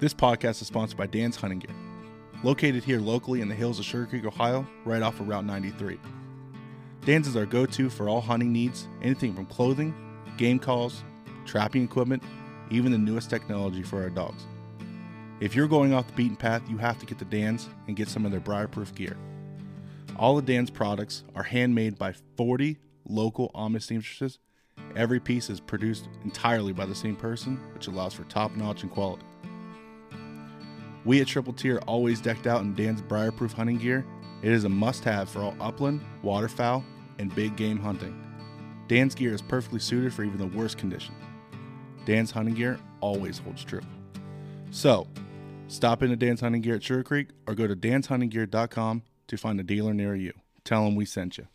This podcast is sponsored by Dan's Hunting Gear, located here locally in the hills of Sugar Creek, Ohio, right off of Route 93. Dan's is our go to for all hunting needs, anything from clothing, game calls, trapping equipment, even the newest technology for our dogs. If you're going off the beaten path, you have to get to Dan's and get some of their briarproof gear. All of Dan's products are handmade by 40 local Amish seamstresses. Every piece is produced entirely by the same person, which allows for top notch and quality. We at Triple T are always decked out in Dan's briarproof hunting gear. It is a must have for all upland, waterfowl, and big game hunting. Dan's gear is perfectly suited for even the worst conditions. Dan's hunting gear always holds true. So, stop into Dan's Hunting Gear at Sugar Creek or go to danshuntinggear.com to find a dealer near you. Tell them we sent you.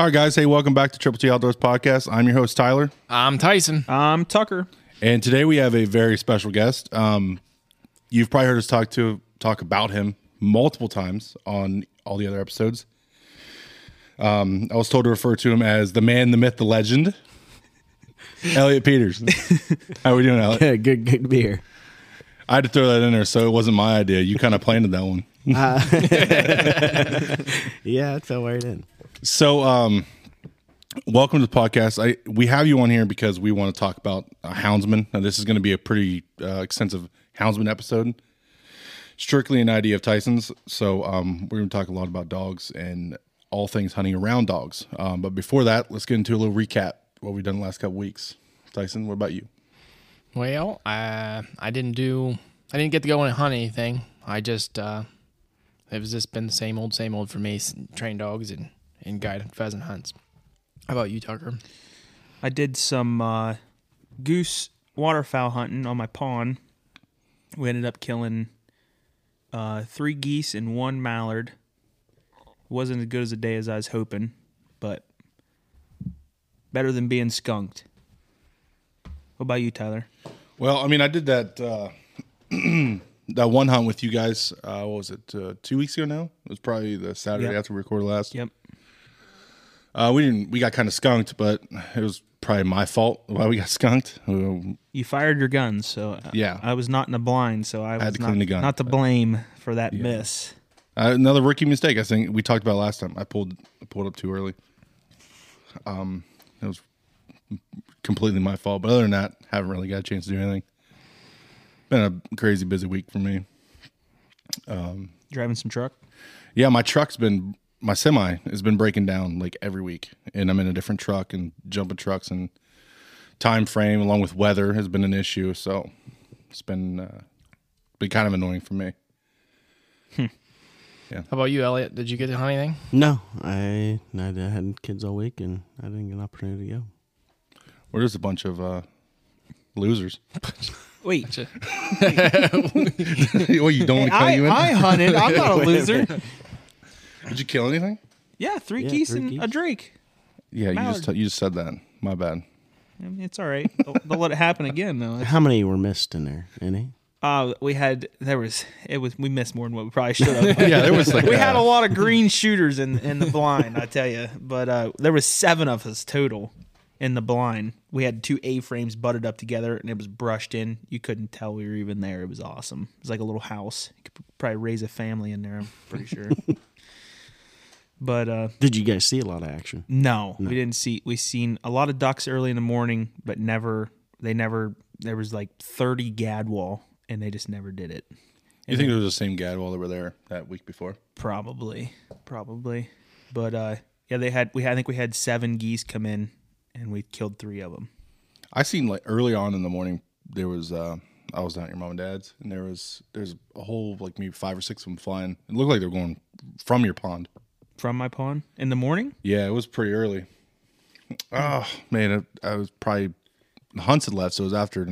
All right, guys. Hey, welcome back to Triple T Outdoors Podcast. I'm your host, Tyler. I'm Tyson. I'm Tucker. And today we have a very special guest. Um, you've probably heard us talk to talk about him multiple times on all the other episodes. Um, I was told to refer to him as the man, the myth, the legend, Elliott Peters. How are we doing, Elliott? Yeah, good, good to be here. I had to throw that in there, so it wasn't my idea. You kind of planted that one. Yeah, it fell right in. So, um, welcome to the podcast. I we have you on here because we want to talk about uh, houndsman. Now, this is going to be a pretty uh, extensive houndsman episode, strictly an idea of Tyson's. So, um, we're going to talk a lot about dogs and all things hunting around dogs. Um, but before that, let's get into a little recap what we've done the last couple weeks. Tyson, what about you? Well, uh, I didn't do. I didn't get to go and hunt anything. I just. Uh, it was just been the same old, same old for me. Train dogs and and guide pheasant hunts. How about you, Tucker? I did some uh, goose waterfowl hunting on my pond. We ended up killing uh, three geese and one mallard. wasn't as good as a day as I was hoping, but better than being skunked. What about you, Tyler? Well, I mean, I did that uh, that one hunt with you guys. Uh, what was it? Uh, two weeks ago now. It was probably the Saturday Yep. after we recorded last. Yep. Uh, we didn't. We got kind of skunked, but it was probably my fault why we got skunked. Uh, You fired your guns, so uh, Yeah. I was not in a blind, so I was had to not, clean the gun. not to blame for that miss. Uh, another rookie mistake. I think we talked about last time. I pulled I pulled up too early. Um, it was completely my fault. But other than that, haven't really got a chance to do anything. Been a crazy busy week for me. Driving some truck. Yeah, my truck's been my semi has been breaking down like every week, and I'm in a different truck and jumping trucks and time frame along with weather has been an issue. So it's been uh, been kind of annoying for me. Yeah. How about you, Elliott? Did you get to hunt anything? No, I, I had kids all week and I didn't get an opportunity to go. We're just a bunch of uh, losers. Wait, well, you don't want to kill I, you in? I hunted. I'm not a loser. Did you kill anything? Yeah, three Yeah, geese three and geese. a drake. Yeah, you just Mallard. you just said that. My bad. I mean, it's all right. They'll, they'll let it happen again, though. How many were missed in there? Any? Uh, we had there was it was we missed more than what we probably should have. Yeah, there was like we had a lot of green shooters in in the blind, I tell you. But uh, there was seven of us total in the blind. We had two A frames butted up together, and it was brushed in. You couldn't tell we were even there. It was awesome. It was like a little house. You could probably raise a family in there. I'm pretty sure. but uh, Did you guys see a lot of action? no, we didn't see. We seen a lot of ducks early in the morning, but never. They never. There was like thirty gadwall, and they just never did it. You think it was the same Gadwall that were there that week before? Probably, probably. But uh, yeah, they had. We I think we had seven geese come in, and we killed three of them. I seen like early on in the morning there was uh I was down at your mom and dad's and there was there's a whole like maybe five or six of them flying. It looked like they were going from your pond. From my pond in the morning. Yeah, it was pretty early. Oh man, I, I was probably the hunts had left, so it was after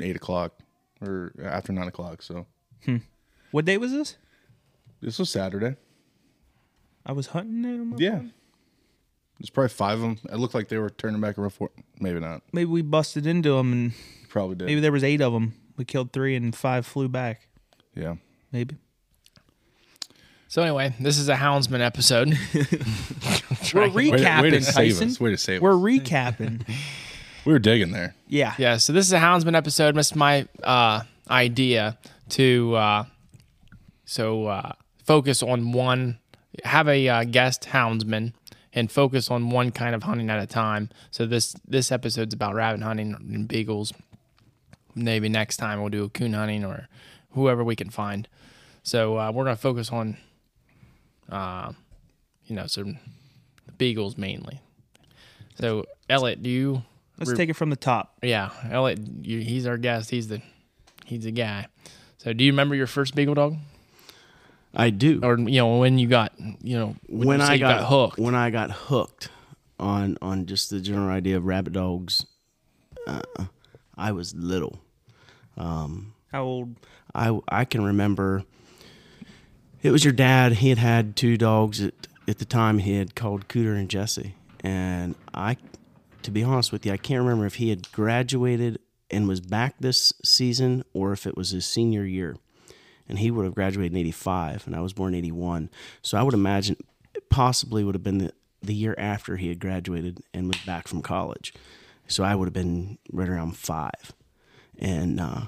eight o'clock or after nine o'clock. So hmm. What day was this? This was Saturday. I was hunting them. Yeah. There's probably five of them. It looked like they were turning back around for. Maybe not. Maybe we busted into them and Probably did. maybe there was eight of them. We killed three and five flew back. Yeah. Maybe. So anyway, this is a houndsman episode. We're Way, recapping, way to save Tyson. us. Way to save We're us. recapping. We were digging there. yeah. yeah, so this is a houndsman episode. That's my uh, idea to uh, so uh, focus on one, have a uh, guest houndsman, and focus on one kind of hunting at a time. So this this episode's about rabbit hunting and beagles. Maybe next time we'll do a coon hunting or whoever we can find. So uh, we're gonna focus on, uh, you know, some beagles mainly. So Elliott, do you? Let's take it from the top. Yeah, Elliott, you, he's our guest. He's the he's the guy. So, do you remember your first beagle dog, I do. or you know when you got you know when, when you I you got, hooked? when I got hooked on on just the general idea of rabbit dogs, uh, I was little. Um, How old? I I can remember. It was your dad. He had had two dogs at at the time. He had called Cooter and Jesse, and I, to be honest with you, I can't remember if he had graduated and was back this season or if it was his senior year. And he would have graduated in '85, and I was born in '81. So I would imagine it possibly would have been the, the year after he had graduated and was back from college. So I would have been right around five, and uh,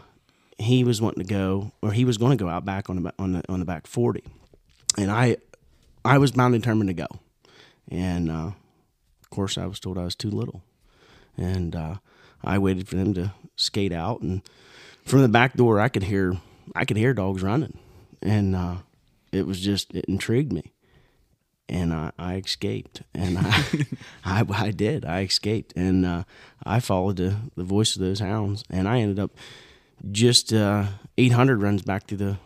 he was wanting to go, or he was going to go out back on the on the on the back forty, and I, I was bound and determined to go, and uh, of course I was told I was too little, and uh, I waited for them to skate out, and from the back door I could hear I could hear dogs running, and uh, it was just it intrigued me, and I, I escaped, and I, I I did. I escaped, and uh, I followed the the voice of those hounds, and I ended up just uh, 800 runs back to the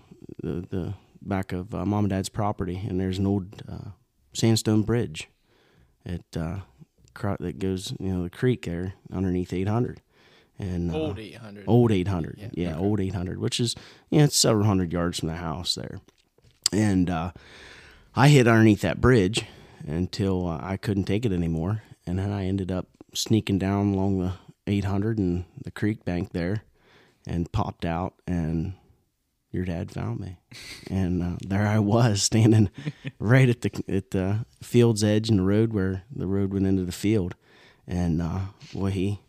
the, the back of uh, mom and dad's property, and there's an old uh, sandstone bridge at uh, that goes you know the creek there underneath 800, and uh, Old eight hundred. Old 800. Yeah, old 800, which is, yeah, it's several hundred yards from the house there. And uh, I hid underneath that bridge until uh, I couldn't take it anymore. And then I ended up sneaking down along the 800 and the creek bank there and popped out. And your dad found me. And uh, there I was standing right at the at the field's edge in the road where the road went into the field. And uh, well, he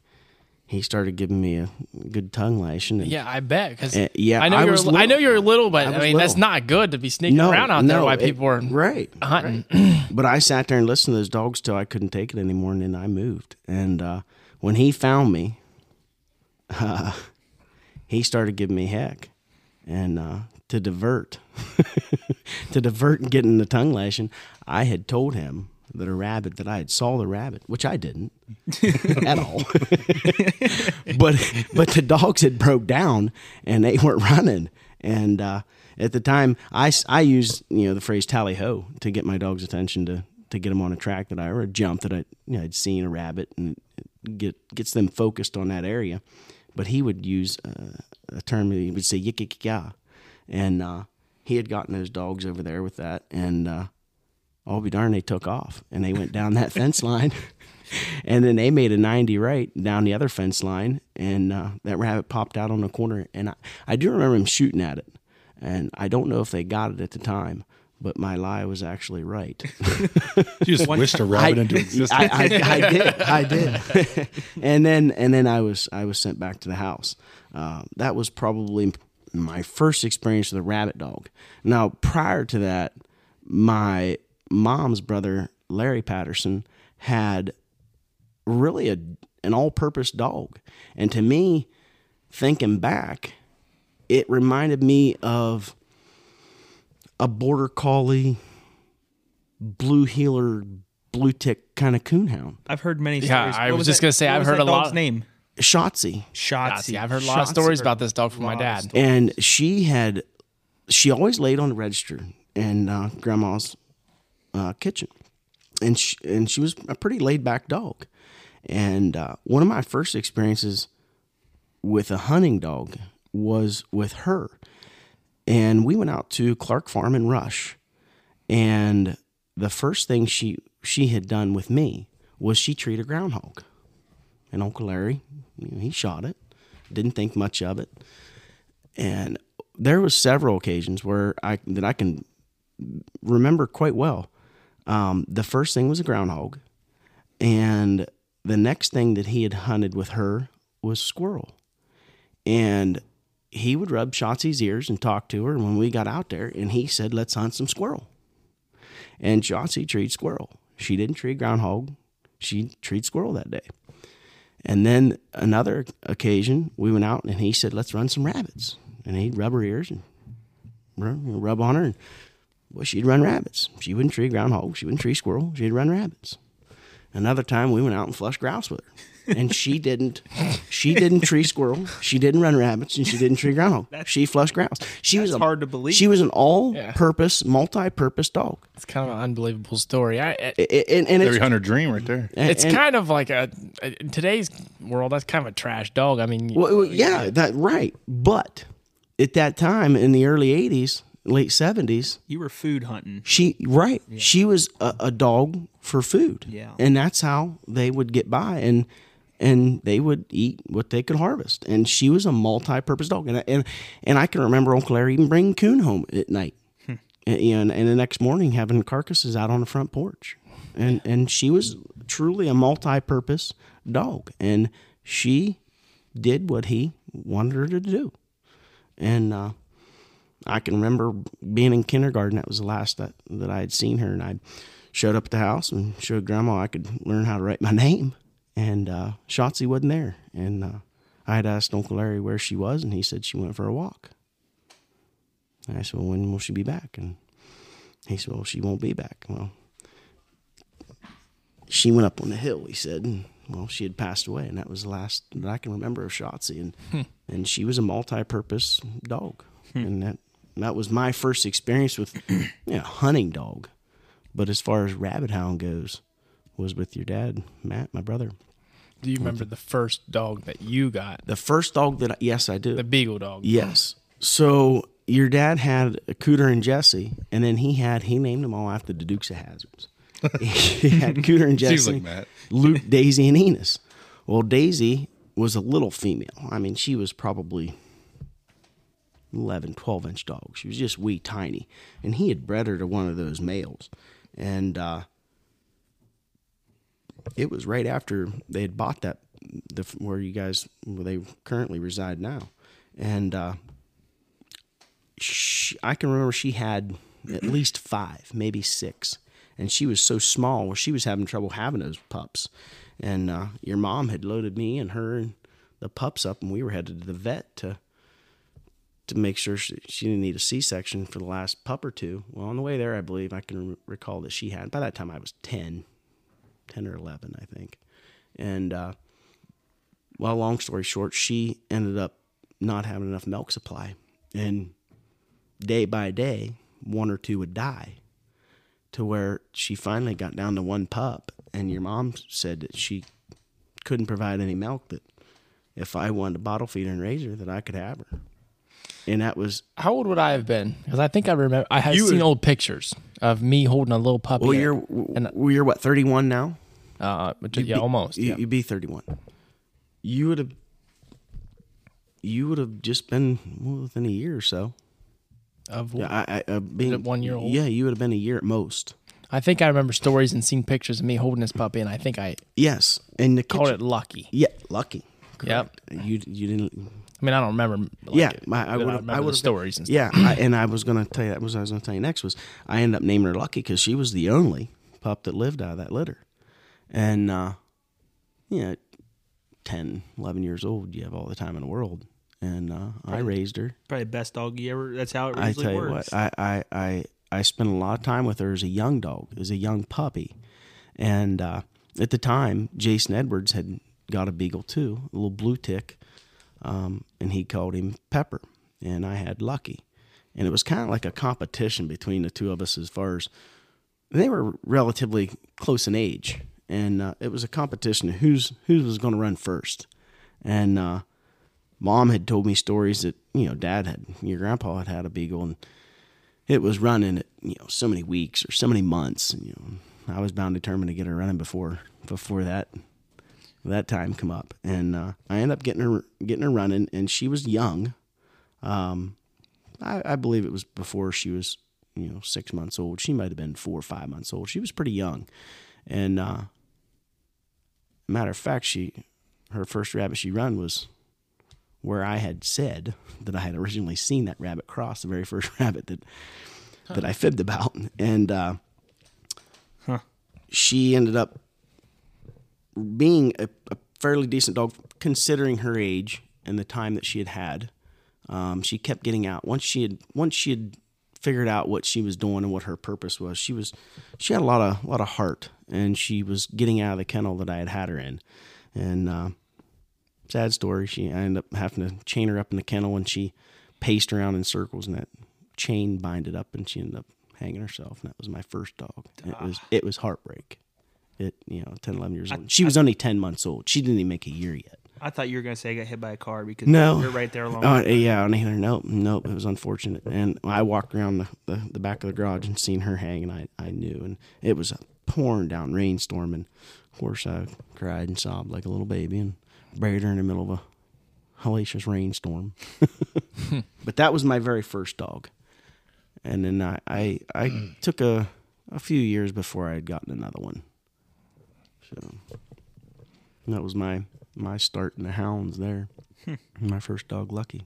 he started giving me a good tongue lashing. And Yeah, I bet because Uh, yeah, I know I you're was I know little. you're little, but I I, mean that's not good to be sneaking around out there while it- people are right hunting. But I sat there and listened to those dogs till I couldn't take it anymore, and then I moved. And uh, when he found me, uh, he started giving me heck, and uh, to divert, to divert and getting the tongue lashing, I had told him that a rabbit that I had saw the rabbit, which I didn't at all. but but the dogs had broke down and they weren't running. And uh, at the time, I, I used you know the phrase tally ho to get my dog's attention to to get them on a track that I or a jump that I you know, I'd seen a rabbit and it get gets them focused on that area. But he would use uh, a term he would say yik and uh, he had gotten those dogs over there with that and. Uh, I'll be darned, they took off and they went down that fence line. And then they made a 90 right down the other fence line. And uh, that rabbit popped out on the corner. And I, I do remember him shooting at it. And I don't know if they got it at the time, but my lie was actually right. You just wished a rabbit into existence. I, I, I did. I did. and then and then I was I was sent back to the house. Uh, that was probably my first experience with a rabbit dog. Now prior to that, my mom's brother Larry Patterson had really a an all-purpose dog, and to me, thinking back, it reminded me of a border collie, blue heeler, blue tick kind of coonhound. I've heard many Yeah, stories. I What was just that- gonna say, what I've was heard that a lot- dog's name. Shotzi. Shotzi. I've heard a lot of stories about this dog from my dad. stories. and she had she always laid on the register in uh, grandma's uh, kitchen and she, and she was a pretty laid back dog and uh, one of my first experiences with a hunting dog was with her and we went out to Clark Farm in Rush. And the first thing she she had done with me was she treated a groundhog. And Uncle Larry, you know, he shot it. Didn't think much of it. And there was several occasions where I that I can remember quite well. Um, the first thing was a groundhog, and the next thing that he had hunted with her was squirrel. And he would rub Shotzi's ears and talk to her. And when we got out there, and he said, "Let's hunt some squirrel." And Shotzi treed squirrel. She didn't treat groundhog. She treated squirrel that day. And then another occasion, we went out and he said, "Let's run some rabbits." And he'd rub her ears and rub on her, and well, she'd run rabbits. She wouldn't treat groundhog. She wouldn't treat squirrel. She'd run rabbits. Another time, we went out and flushed grouse with her, and she didn't. She didn't tree squirrel. She didn't run rabbits, and she didn't tree groundhog. She flushed grouse. She was a, hard to believe. She was an all-purpose, multi-purpose dog, It's kind of an unbelievable story. I, it, I- I- and, and it's Every hunter dream right there. and- it's and- kind of like a in today's world. That's kind of a trash dog. I mean, Well, well, yeah, that right. But at that time in the early '80s, late '70s, You were food hunting. she right, she was a, a dog for food. Yeah. and that's how they would get by, and and they would eat what they could harvest. And she was a multi-purpose dog, and I- and and I can remember Uncle Larry even bringing coon home at night, and, and and the next morning having carcasses out on the front porch, and and she was truly a multi-purpose dog, and she did what he wanted her to do. And uh, I can remember being in kindergarten. That was the last that, that I had seen her. And I showed up at the house and showed Grandma I could learn how to write my name. And uh, Shotzi wasn't there. And uh, I had asked Uncle Larry where she was, and he said she went for a walk. And I said, Well, when will she be back? And he said, Well, she won't be back. Well, she went up on the hill, he said, and well, she had passed away, and that was the last that I can remember of Shotzi. And and she was a multi-purpose dog, and that that was my first experience with you know, hunting dog. But as far as rabbit hound goes, was with your dad, Matt, my brother. Do you remember the first dog that you got? The first dog that I, yes, I do. The beagle dog. Yes. So your dad had a Cooter and Jesse, and then he had he named them all after the Dukes of Hazzards. he had Cooter and Jesse, like. Luke, Daisy, and Enos. Well, Daisy was a little female. I mean, she was probably 11, 12 inch dog. She was just wee tiny, and he had bred her to one of those males, and uh, it was right after they had bought that the where you guys where they currently reside now, and uh, she, I can remember she had at least five, maybe six, and she was so small where she was having trouble having those pups, and uh, your mom had loaded me and her and the pups up, and we were headed to the vet to to make sure she, she didn't need a C-section for the last pup or two. Well, on the way there, I believe I can recall that she had. By that time, I was 10, 10 or 11, I think. And, uh, well, long story short, she ended up not having enough milk supply. And day by day, one or two would die to where she finally got down to one pup. And your mom said that she couldn't provide any milk, that if I wanted to bottle feed her and raise her, that I could have her. And that was How old would I have been? Because I think I remember I had seen were- old pictures of me holding a little puppy. well, you're well, you're what thirty one now. uh, but yeah, be- almost. You, yeah. You'd be 31. You would have. You would have just been well, within a year or so. Of Yeah, I, I, uh, being one year old? Yeah, you would have been a year at most. I think I remember stories and seen pictures of me holding this puppy, and I think I Yes, and the called kitchen- it lucky. Yeah, lucky. Yep. You you didn't. I mean, I don't remember. Like, yeah, my, I would have. I would have stories and stuff. Yeah, I, and I was going to tell you that was what I was going to tell you next was I ended up naming her Lucky because she was the only pup that lived out of that litter, and uh, you know, 10, 11 years old, you have all the time in the world, and uh, I raised her. Probably the best dog you ever. That's how it I tell you works. what, I, I, I, I spent a lot of time with her as a young dog, as a young puppy. And uh, at the time, Jason Edwards had got a beagle too, a little blue tick, um, and he called him Pepper, and I had Lucky. And it was kind of like a competition between the two of us as far as they were relatively close in age, and uh, it was a competition of who's who was going to run first. And uh, mom had told me stories that you know dad had your grandpa had had a beagle and it was running at you know so many weeks or so many months and you know i was bound determined to get her running before before that that time come up. And uh, i ended up getting her getting her running and she was young. Um, I, I believe it was before she was you know six months old. She might have been four or five months old. She was pretty young. And uh, matter of fact she her first rabbit she run was where I had said that I had originally seen that rabbit cross, the very first rabbit that that I fibbed about, and uh, she ended up being a, a, fairly decent dog considering her age and the time that she had had. Um, she kept getting out once she had once she had figured out what she was doing and what her purpose was. She was she had a lot of a lot of heart, and she was getting out of the kennel that I had had her in, and. Uh, sad story. She I ended up having to chain her up in the kennel, and she paced around in circles, and that chain binded up, and she ended up hanging herself. And that was my first dog. It was it was heartbreak. It you know 10, 11 years old. She was only ten months old. She didn't even make a year yet. I thought you were gonna say I got hit by a car because No. you're right there along. Oh uh, yeah, on here. Nope, nope. It was unfortunate, and I walked around the, the, the back of the garage and seen her hang, and I I knew, and it was a pouring down rainstorm, and of course I cried and sobbed like a little baby, and buried her in the middle of a hellacious rainstorm. but that was my very first dog, and then I I, I mm. took a a few years before I had gotten another one. So that was my my start in the hounds there. Hmm. my first dog, Lucky.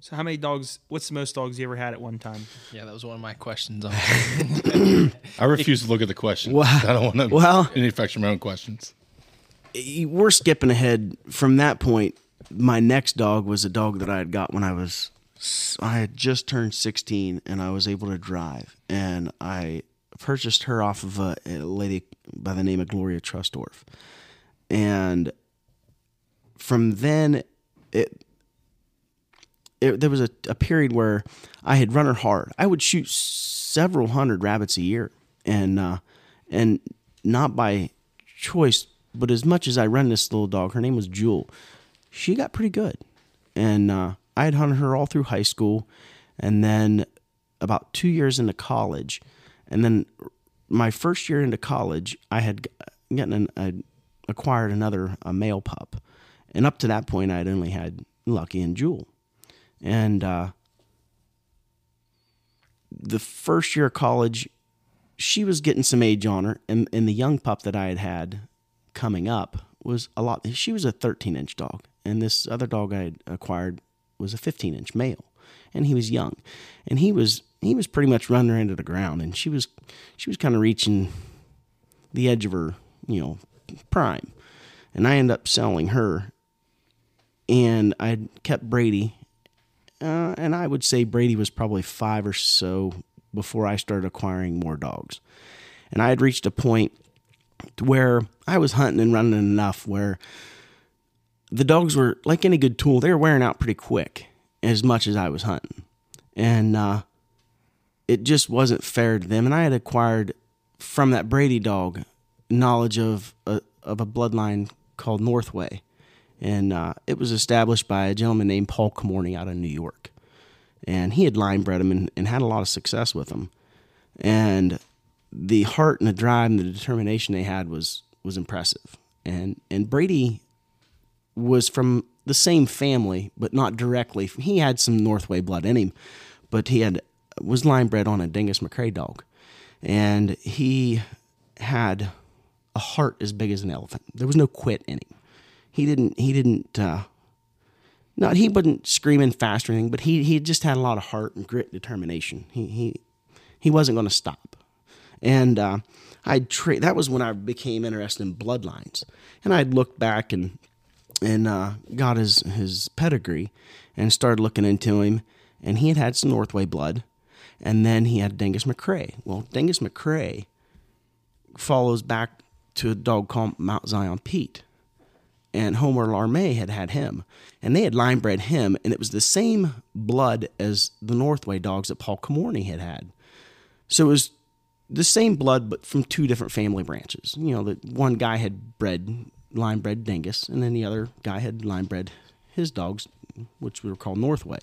So how many dogs? What's the most dogs you ever had at one time? Yeah, that was one of my questions. I refuse to look at the questions. Well- I don't want to well- manufacture my own questions. we're skipping ahead from that point. My next dog was a dog that I had got when I was I had just turned 16 and I was able to drive and I purchased her off of a, a lady by the name of Gloria Trustorf. And from then it, it there was a, a period where I had run her hard. I would shoot several hundred rabbits a year and uh, and not by choice, but as much as I run this little dog, her name was Jewel. She got pretty good, and uh, I had hunted her all through high school, and then about two years into college, and then my first year into college, I had gotten an, I acquired another a male pup, and up to that point, I had only had Lucky and Jewel, and uh, the first year of college, she was getting some age on her, and, and the young pup that I had had coming up was a lot. She was a 13 inch dog, and this other dog I had acquired was a 15 inch male, and he was young, and he was he was pretty much running her into the ground, and she was she was kind of reaching the edge of her you know prime, and I ended up selling her, and I kept Brady uh, and I would say Brady was probably five or so before I started acquiring more dogs. And I had reached a point to where I was hunting and running enough where the dogs were like any good tool, they were wearing out pretty quick as much as I was hunting. And uh, it just wasn't fair to them. And I had acquired from that Brady dog knowledge of a, of a bloodline called Northway and uh, it was established by a gentleman named Paul Comorney out of New York. And he had line bred him and, and had a lot of success with him. And the heart and the drive and the determination they had was was impressive. And and Brady was from the same family, but not directly. He had some Northway blood in him, but he had was line bred on a Dingus McCrae dog, and he had a heart as big as an elephant. There was no quit in him. He didn't he didn't uh not he wasn't screaming fast or anything, but he he just had a lot of heart and grit, and determination. He he he wasn't going to stop, and uh, I tra- that was when I became interested in bloodlines, and I'd looked back and and uh, got his his pedigree and started looking into him, and he had had some Northway blood, and then he had Dingus McCrae. Well, Dingus McCrae follows back to a dog called Mount Zion Pete and Homer Larmay had had him, and they had line bred him, and it was the same blood as the Northway dogs that Paul Comorney had had. So it was the same blood, but from two different family branches. You know, that one guy had bred line bred dingus, and then the other guy had line bred his dogs, which we were called Northway,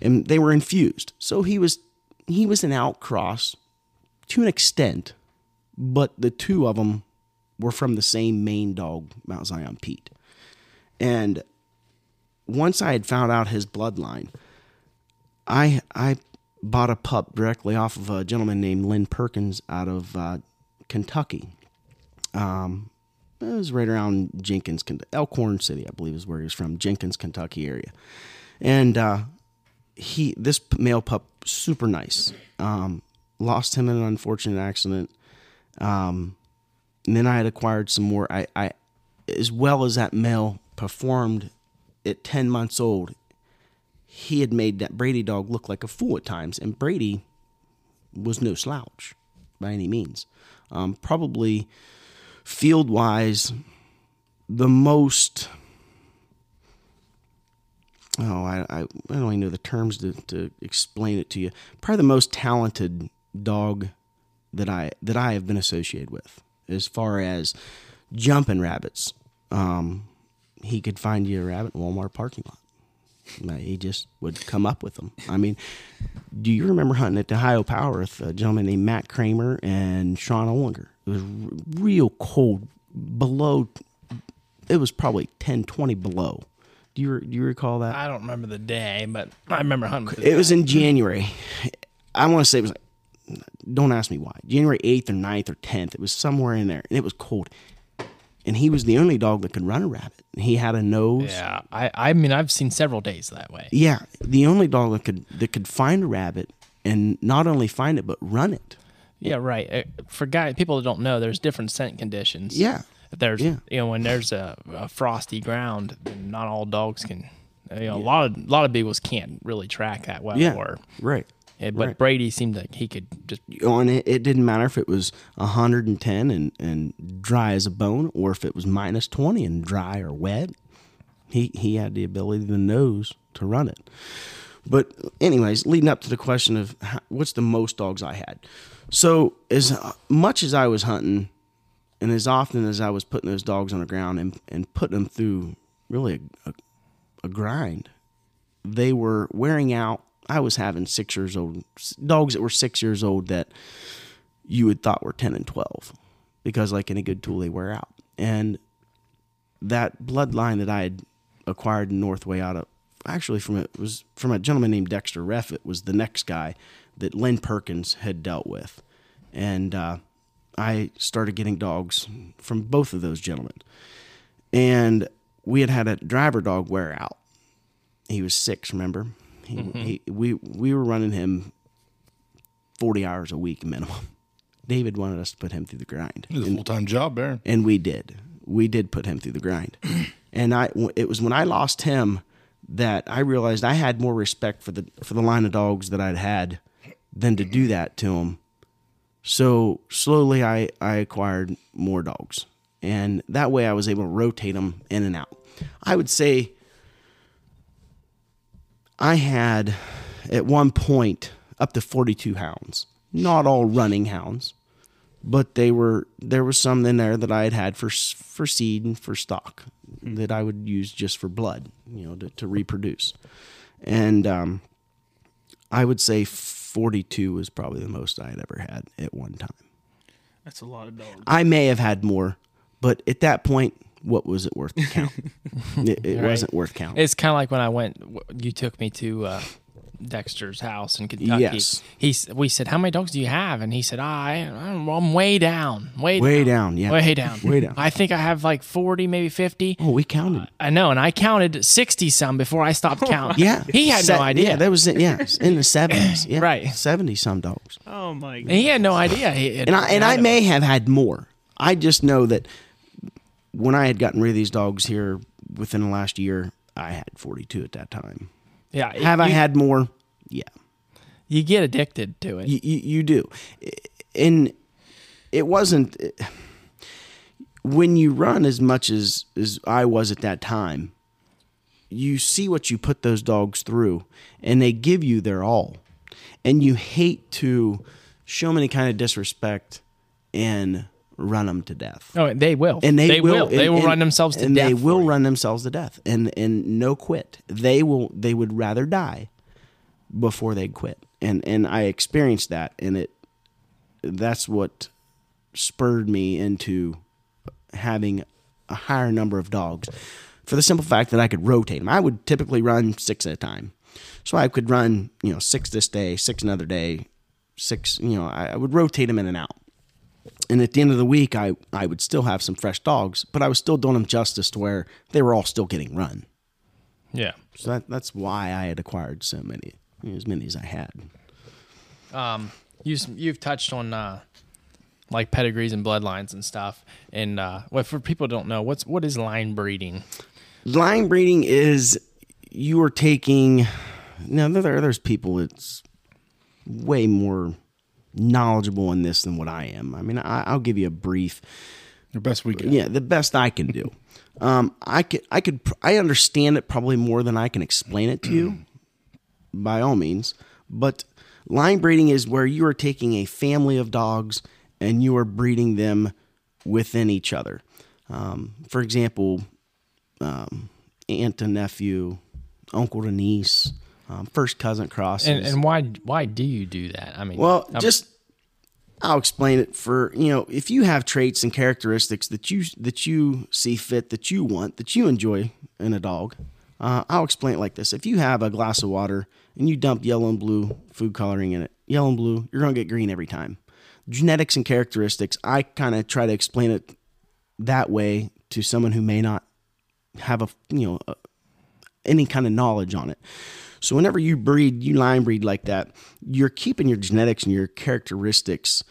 and they were infused. So he was he was an outcross to an extent, but the two of them were from the same main dog, Mount Zion Pete, and once I had found out his bloodline, I I bought a pup directly off of a gentleman named Lynn Perkins out of uh, Kentucky. Um, it was right around Jenkins, Elkhorn City, I believe, is where he was from, Jenkins, Kentucky area, and uh, he this male pup super nice. Um, lost him in an unfortunate accident. Um, and then I had acquired some more. I, I as well as that male performed at ten months old, he had made that Brady dog look like a fool at times, and Brady was no slouch by any means. Um, probably field wise, the most. Oh, I, I, I don't even know the terms to, to explain it to you. Probably the most talented dog that I that I have been associated with, as far as jumping rabbits. Um, he could find you a rabbit in Walmart parking lot. He just would come up with them. I mean, do you remember hunting at the Ohio Power with a gentleman named Matt Kramer and Sean Olinger? It was real cold, below. It was probably 10, 20 below. Do you do you recall that? I don't remember the day, but I remember hunting. with It was in January. I want to say it was like, don't ask me why. January 8th or 9th or 10th. It was somewhere in there. And it was cold. And he was the only dog that could run a rabbit. He had a nose. Yeah, I, I mean, I've seen several days that way. Yeah, the only dog that could that could find a rabbit and not only find it but run it. Yeah, right. Uh, For guy people that don't know, there's different scent conditions. Yeah. There's, Yeah. you know, when there's a, a frosty ground, not all dogs can. You know, a lot of a lot of beagles can't really track that well. Yeah, Or, right. yeah, but right. Brady seemed like he could just. On oh, it, it didn't matter if it was 110 and and dry as a bone, or if it was minus 20 and dry or wet. He he had the ability, the nose, to run it. But anyways, leading up to the question of how, what's the most dogs I had. So as much as I was hunting, and as often as I was putting those dogs on the ground and and putting them through really a, a, a grind, they were wearing out. I was having six years old dogs that were six years old that you would thought were ten and twelve, because like any good tool, they wear out. And that bloodline that I had acquired in Northway out of actually from it was from a gentleman named Dexter Reffett was the next guy that Lynn Perkins had dealt with, and uh, I started getting dogs from both of those gentlemen, and we had had a driver dog wear out. He was six, remember? He, mm-hmm. he, we we were running him forty hours a week minimum. David wanted us to put him through the grind, It's a and, full time job, Baron. and we did. We did put him through the grind, and I it was when I lost him that I realized I had more respect for the for the line of dogs that I'd had than to do that to him. So slowly, I I acquired more dogs, and that way I was able to rotate them in and out. I would say I had at one point up to 42 hounds. Not all running hounds, but they were there was some in there that I had had for for seed and for stock that I would use just for blood, you know, to, to reproduce. And um, I would say 42 was probably the most I had ever had at one time. That's a lot of dogs. I may have had more, but at that point, what was it worth to count? it it Right. wasn't worth counting. It's kind of like when I went. You took me to uh, Dexter's house in Kentucky. Yes. He's. We said, "How many dogs do you have?" And he said, "I, I'm, I'm way down, way, Way down, yeah. way down, Way down. I think I have like 40, maybe 50. Oh, we counted. I know, and I counted 60 some before I stopped counting. Yeah, he had Se- no idea. Yeah, that was it. Yeah, in the seventies. Yeah, Right. seventy some dogs. Oh my god. And he had no idea. He, And I and I may have had more. I just know that when I had gotten rid of these dogs here within the last year, I had forty two at that time. Yeah. Have I had more? Yeah, You get addicted to it. you, you, you do. And it wasn't when you run as much as as I was at that time. You see what you put those dogs through, and they give you their all, and you hate to show them any kind of disrespect and run them to death. Oh, they will. And they, will, They and- will and- run themselves to and death. they will run themselves to death, and and no quit. They will. They would rather die before they quit. And and I experienced that, and it that's what spurred me into having a higher number of dogs, for the simple fact that I could rotate them. I would typically run six at a time, so I could run you know six this day, six another day, six. You know, I, I would rotate them in and out and at the end of the week I, I would still have some fresh dogs but i was still doing them justice to where they were all still getting run Yeah. so that, that's why i had acquired so many as many as i had Um, You, you've touched on uh, like pedigrees and bloodlines and stuff. And uh, well, for people who don't know, what's what is line breeding? line breeding is you are taking now there, there's people It's way more knowledgeable in this than what i am. I mean I, i'll give you a brief. The best we can. yeah the best i can do. Um i could i could i understand it probably more than i can explain it to you by all means. But line breeding is where you are taking a family of dogs and you are breeding them within each other. Um, for example um, aunt to nephew uncle to niece um, first cousin crosses And, and why why do you do that? I mean, well, I'm- just I'll explain it for you know if you have traits and characteristics that you that you see fit that you want that you enjoy in a dog. Uh, I'll explain it like this: If you have a glass of water and you dump yellow and blue food coloring in it, yellow and blue, you're gonna get green every time. Genetics and characteristics. I kind of try to explain it that way to someone who may not have a you know a, any kind of knowledge on it. So whenever you breed, you line breed like that, you're keeping your genetics and your characteristics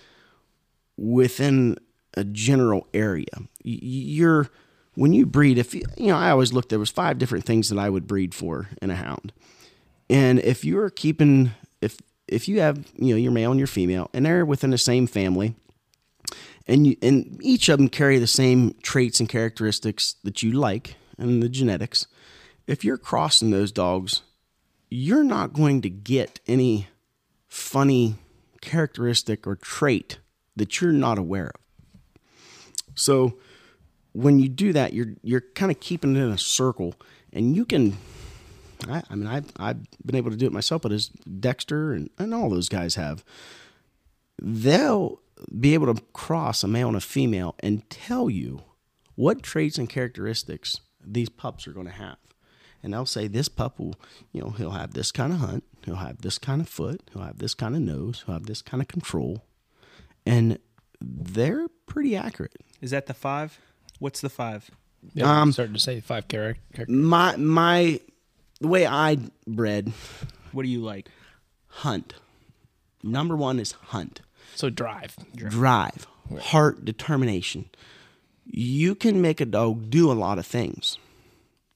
within a general area. You're when you breed, if you know, I always looked. There was five different things that I would breed for in a hound, and if you're keeping, if if you have, you know, your male and your female, and they're within the same family, and you and each of them carry the same traits and characteristics that you like and the genetics. If you're crossing those dogs, you're not going to get any funny characteristic or trait that you're not aware of. So when you do that, you're you're kind of keeping it in a circle, and you can. I, I mean, I've I've been able to do it myself, but as Dexter and, and all those guys have, they'll be able to cross a male and a female and tell you what traits and characteristics these pups are going to have. And they'll say this pup will, you know, he'll have this kind of hunt, he'll have this kind of foot, he'll have this kind of nose, he'll have this kind of control. And they're pretty accurate. Is that the five? What's the five? yeah, um, starting to say five character. My my the way I bred What do you like? hunt. Number one is hunt. So drive. drive, heart, determination. You can make a dog do a lot of things,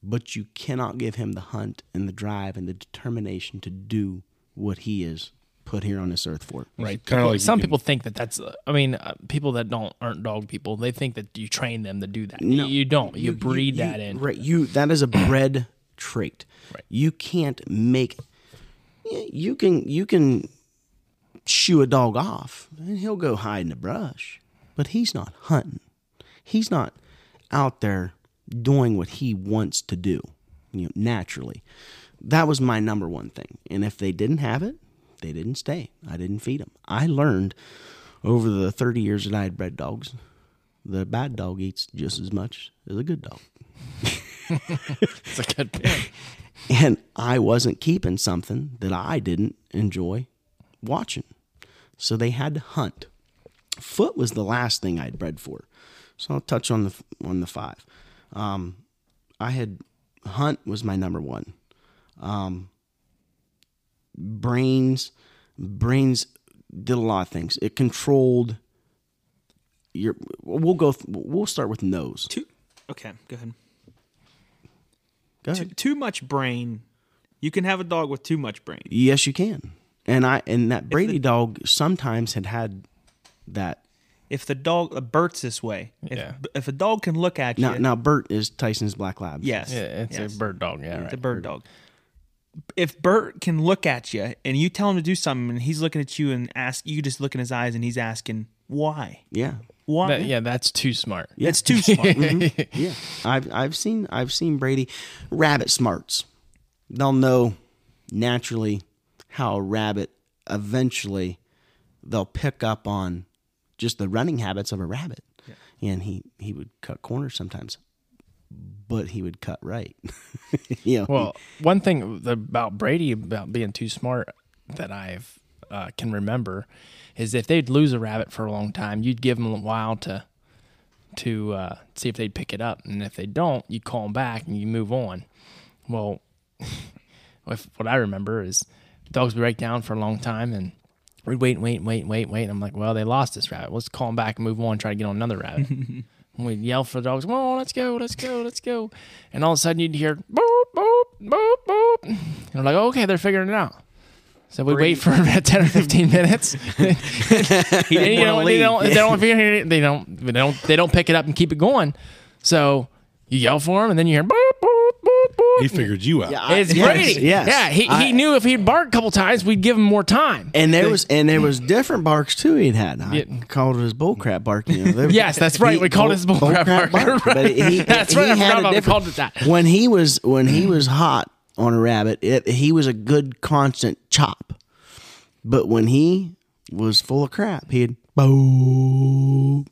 but you cannot give him the hunt and the drive and the determination to do what he is put here on this earth for. Right. Kinda like you some can- people think that that's. Uh, I mean, uh, people that don't aren't dog people. They think that you train them to do that. No. you don't. You, breed you- that in. Right. You that is a bred trait. Right. You can't make you can you can shoo a dog off and he'll go hide in the brush, but he's not hunting. He's not out there doing what he wants to do, you know, naturally. That was my number one thing. And if they didn't have it, they didn't stay. I didn't feed them. I learned over the 30 years that I had bred dogs, the bad dog eats just as much as a good dog. It's a good point. And I wasn't keeping something that I didn't enjoy watching. So they had to hunt. Foot was the last thing I'd bred for. So I'll touch on the on the five. Um, I had hunt was my number one. Um, brains, brains did a lot of things. It controlled your. We'll go. th- We'll start with nose. Too. Okay, go ahead. Go ahead. too much brain. You can have a dog with too much brain. Yes, you can. And I and that Brady dog sometimes had had that. If the dog uh, Bert's this way, if, Yeah. if a dog can look at Now, you, now Bert is Tyson's black lab. yes, Yeah, it's yes. a bird dog. Yeah, It's right. a bird dog. If Bert can look at you and you tell him to do something and he's looking at you and ask you just look in his eyes and he's asking why, yeah. Why? That- yeah, that's too smart. It's too smart. Yeah, I've I've seen I've seen Brady rabbit smarts. They'll know naturally how a rabbit eventually they'll pick up on just the running habits of a rabbit. And he he would cut corners sometimes, but he would cut right. you know, Well, one thing about Brady about being too smart that I've uh, can remember is if they'd lose a rabbit for a long time, you'd give them a while to to uh, see if they'd pick it up, and if they don't, you call them back and you move on. Well, if, what I remember is dogs break down for a long time and. We'd wait, and wait, and wait, wait, wait. And I'm like, well, they lost this rabbit. Let's call them back and move on, try to get on another rabbit. and we'd yell for the dogs, on, let's go, let's go, let's go. And all of a sudden you'd hear boop, boop, boop, boop. And we're like, okay, they're figuring it out. So we wait for about 10 or 15 minutes. and, you know, they don't, they don't figure it, they don't, they don't, they don't pick it up and keep it going. So you yell for them and then you hear boop, boop. He figured you out. Yeah, I- It's yes, Brady. Yes, Yeah, he, I- he knew if he'd bark a couple times, we'd give him more time. And there was and there was different barks too. He'd had. I Yeah. called it his bullcrap bark. You know, There- Yes, that's right. We called it his bullcrap bark. But he, That's he right. I forgot about we called it that. When he was when he was hot on a rabbit, it, he was a good constant chop. But when he was full of crap, he'd boo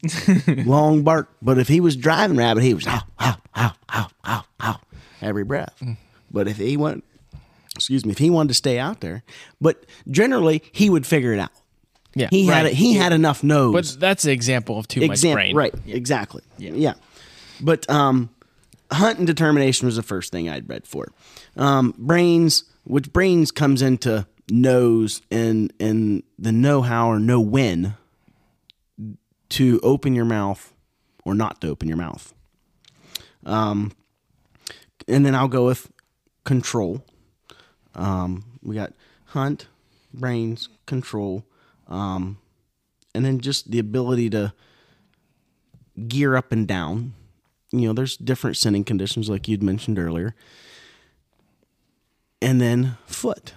long bark. But if he was driving rabbit, he was ow ow ow ow ow ow every breath. But if he went, excuse me, if he wanted to stay out there, but generally he would figure it out. Yeah, He had right. a, he had enough nose. But that's an example of too much brain. Right. Exactly. Yeah. But um, hunt and determination was the first thing I'd read for. Um, brains, which brains comes into knows and and the know how or know when to open your mouth or not to open your mouth. Um, and then I'll go with control. Um, we got hunt, brains, control, um, and then just the ability to gear up and down. You know, there's different scenting conditions, like you'd mentioned earlier. And then foot.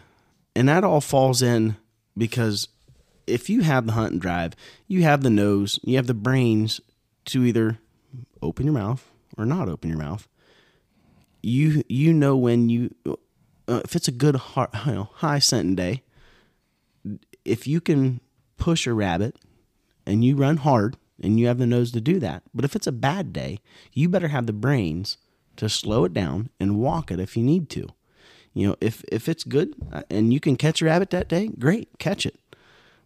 And that all falls in because if you have the hunt and drive, you have the nose, you have the brains to either open your mouth or not open your mouth. You you know when you uh, if it's a good har you know, high scenting day, if you can push a rabbit and you run hard and you have the nose to do that. But if it's a bad day, you better have the brains to slow it down and walk it if you need to. You know, if if it's good uh, and you can catch a rabbit that day, great, catch it.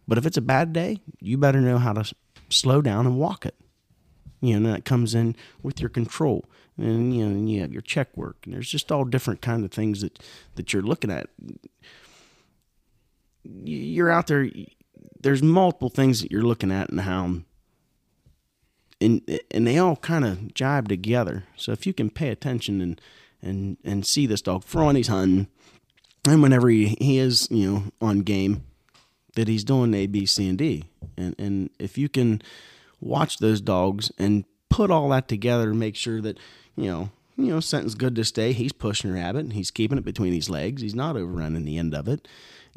But if it's a bad day, you better know how to slow down and walk it. You know, that comes in with your control, and you know, and you have your check work, and there's just all different kind of things that that you're looking at. You're out there. There's multiple things that you're looking at in the hound, and and they all kind of jibe together. So if you can pay attention and and and see this dog for when he's hunting, and whenever he, he is you know on game, that he's doing A, B, C, and D, and and if you can watch those dogs and put all that together and make sure that you know you know something's good to stay. He's pushing rabbit. He's keeping it between his legs. He's not overrunning the end of it,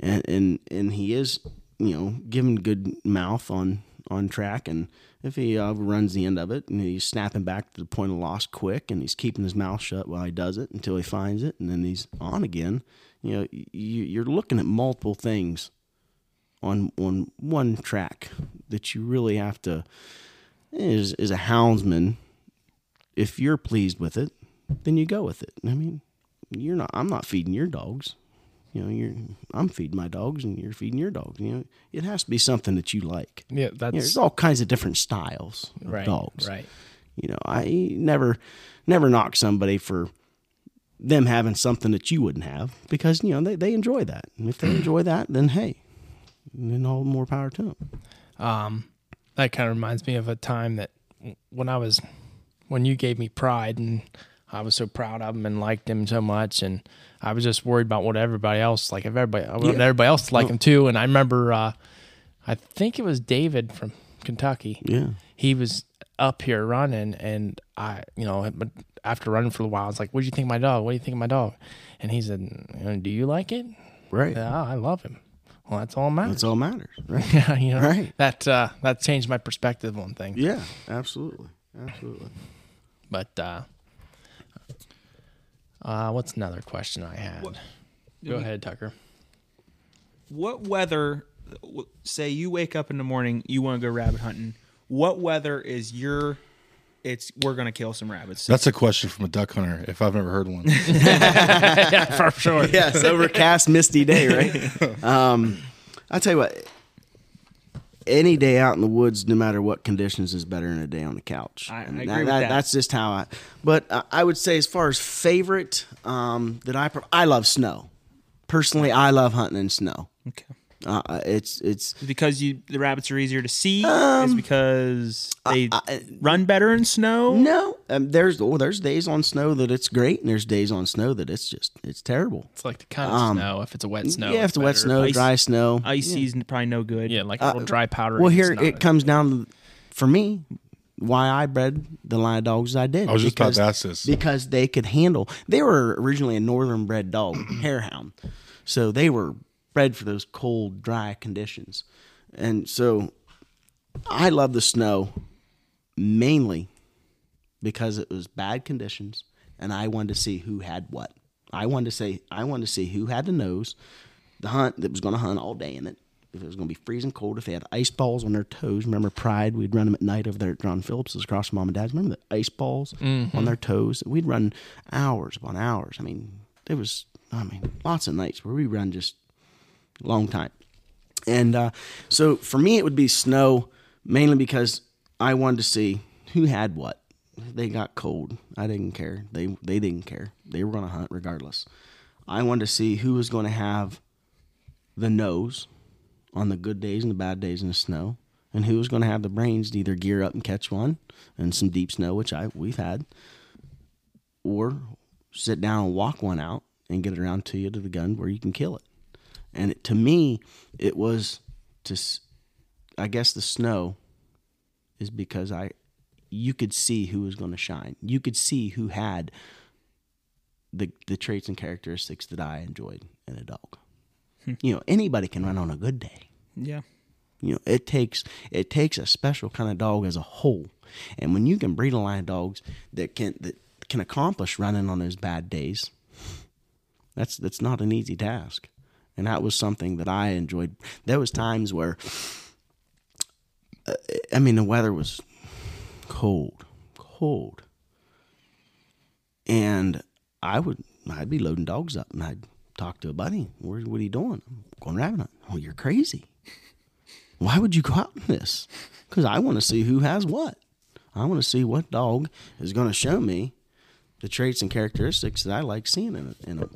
and and and he is you know giving good mouth on on track. And if he overruns the end of it, and he's snapping back to the point of loss quick, and he's keeping his mouth shut while he does it until he finds it, and then he's on again. You know, you, you're looking at multiple things on on one track that you really have to is is a houndsman if you're pleased with it then you go with it. I mean you're not i'm not feeding your dogs. You know you're i'm feeding my dogs and you're feeding your dogs. You know it has to be something that you like. Yeah, You know, that's there's all kinds of different styles of right. dogs. Right. you know i never never knock somebody for them having something that you wouldn't have because you know they, they enjoy that. And if they enjoy that then hey then all the more power to them Um, that kind of reminds me of a time that when I was, when you gave me pride and I was so proud of him and liked him so much. And I was just worried about what everybody else, like if everybody, I wanted Yeah. everybody else to like him too. And I remember, uh, I think it was David from Kentucky. yeah He was up here running and I, you know, but after running for a while, I was like, what do you think of my dog? What do you think of my dog? And he said, do you like it? right Yeah, I love him. Well, that's all matters. That's all matters, right? yeah, you know, Right. That uh, that changed my perspective on things. yeah, absolutely, absolutely. But uh, uh, what's another question I had? Go ahead, Tucker. What weather? Say you wake up in the morning, you want to go rabbit hunting. What weather is your? It's we're gonna kill some rabbits. That's a question from a duck hunter, if I've never heard one. yeah, for sure. yes, overcast, misty day, right? um, I'll tell you what. Any day out in the woods, no matter what conditions, is better than a day on the couch. I- I agree with that. That's just how I. But uh, I would say, as far as favorite, um, that I I love snow. Personally, I love hunting in snow. okay. Uh, it's it's Because you the rabbits are easier to see. Um, is because they I- run better in snow. no. Um, there's oh, there's days on snow that it's great, and there's days on snow that it's just it's terrible. It's like the kind of Um, snow. If it's a wet snow, yeah, if it's wet snow, Ice- dry snow, Icy's probably no good. Yeah, like a little dry powder. Uh, Well, here it a- comes down for me, why I bred the line of dogs I did. I was just about to ask this. Because they could handle. They were originally a northern bred dog, harehound, so they were bred for those cold, dry conditions, and so I love the snow mainly because it was bad conditions, and I wanted to see who had what. I wanted to say I wanted to see who had the nose, the hunt that was going to hunt all day in it. If it was going to be freezing cold, if they had ice balls on their toes. Remember Pride? We'd run them at night over there at John Phillips's across from mom and dad's. Remember the ice balls mm-hmm. on their toes? We'd run hours upon hours. I mean, there was I mean lots of nights where we run just long time. And uh, so for me, it would be snow mainly because I wanted to see who had what. They got cold. I didn't care. They they didn't care. They were going to hunt regardless. I wanted to see who was going to have the nose on the good days and the bad days in the snow, and who was going to have the brains to either gear up and catch one in some deep snow, which I we've had, or sit down and walk one out and get it around to you to the gun where you can kill it. And it, to me, it was to—I guess the snow is because I, you could see who was going to shine. You could see who had the the traits and characteristics that I enjoyed in a dog. Hmm. You know, anybody can run on a good day. Yeah. You know, it takes it takes a special kind of dog as a whole, and when you can breed a line of dogs that can that can accomplish running on those bad days, that's that's not an easy task, and that was something that I enjoyed. There was times where, uh, I mean, the weather was cold, cold, and I would I'd be loading dogs up, and I'd talk to a buddy. Where, what are you doing? I'm going rabbit hunting. Oh, you're crazy. Why would you go out in this? Because I want to see who has what. I want to see what dog is going to show me the traits and characteristics that I like seeing in, in them.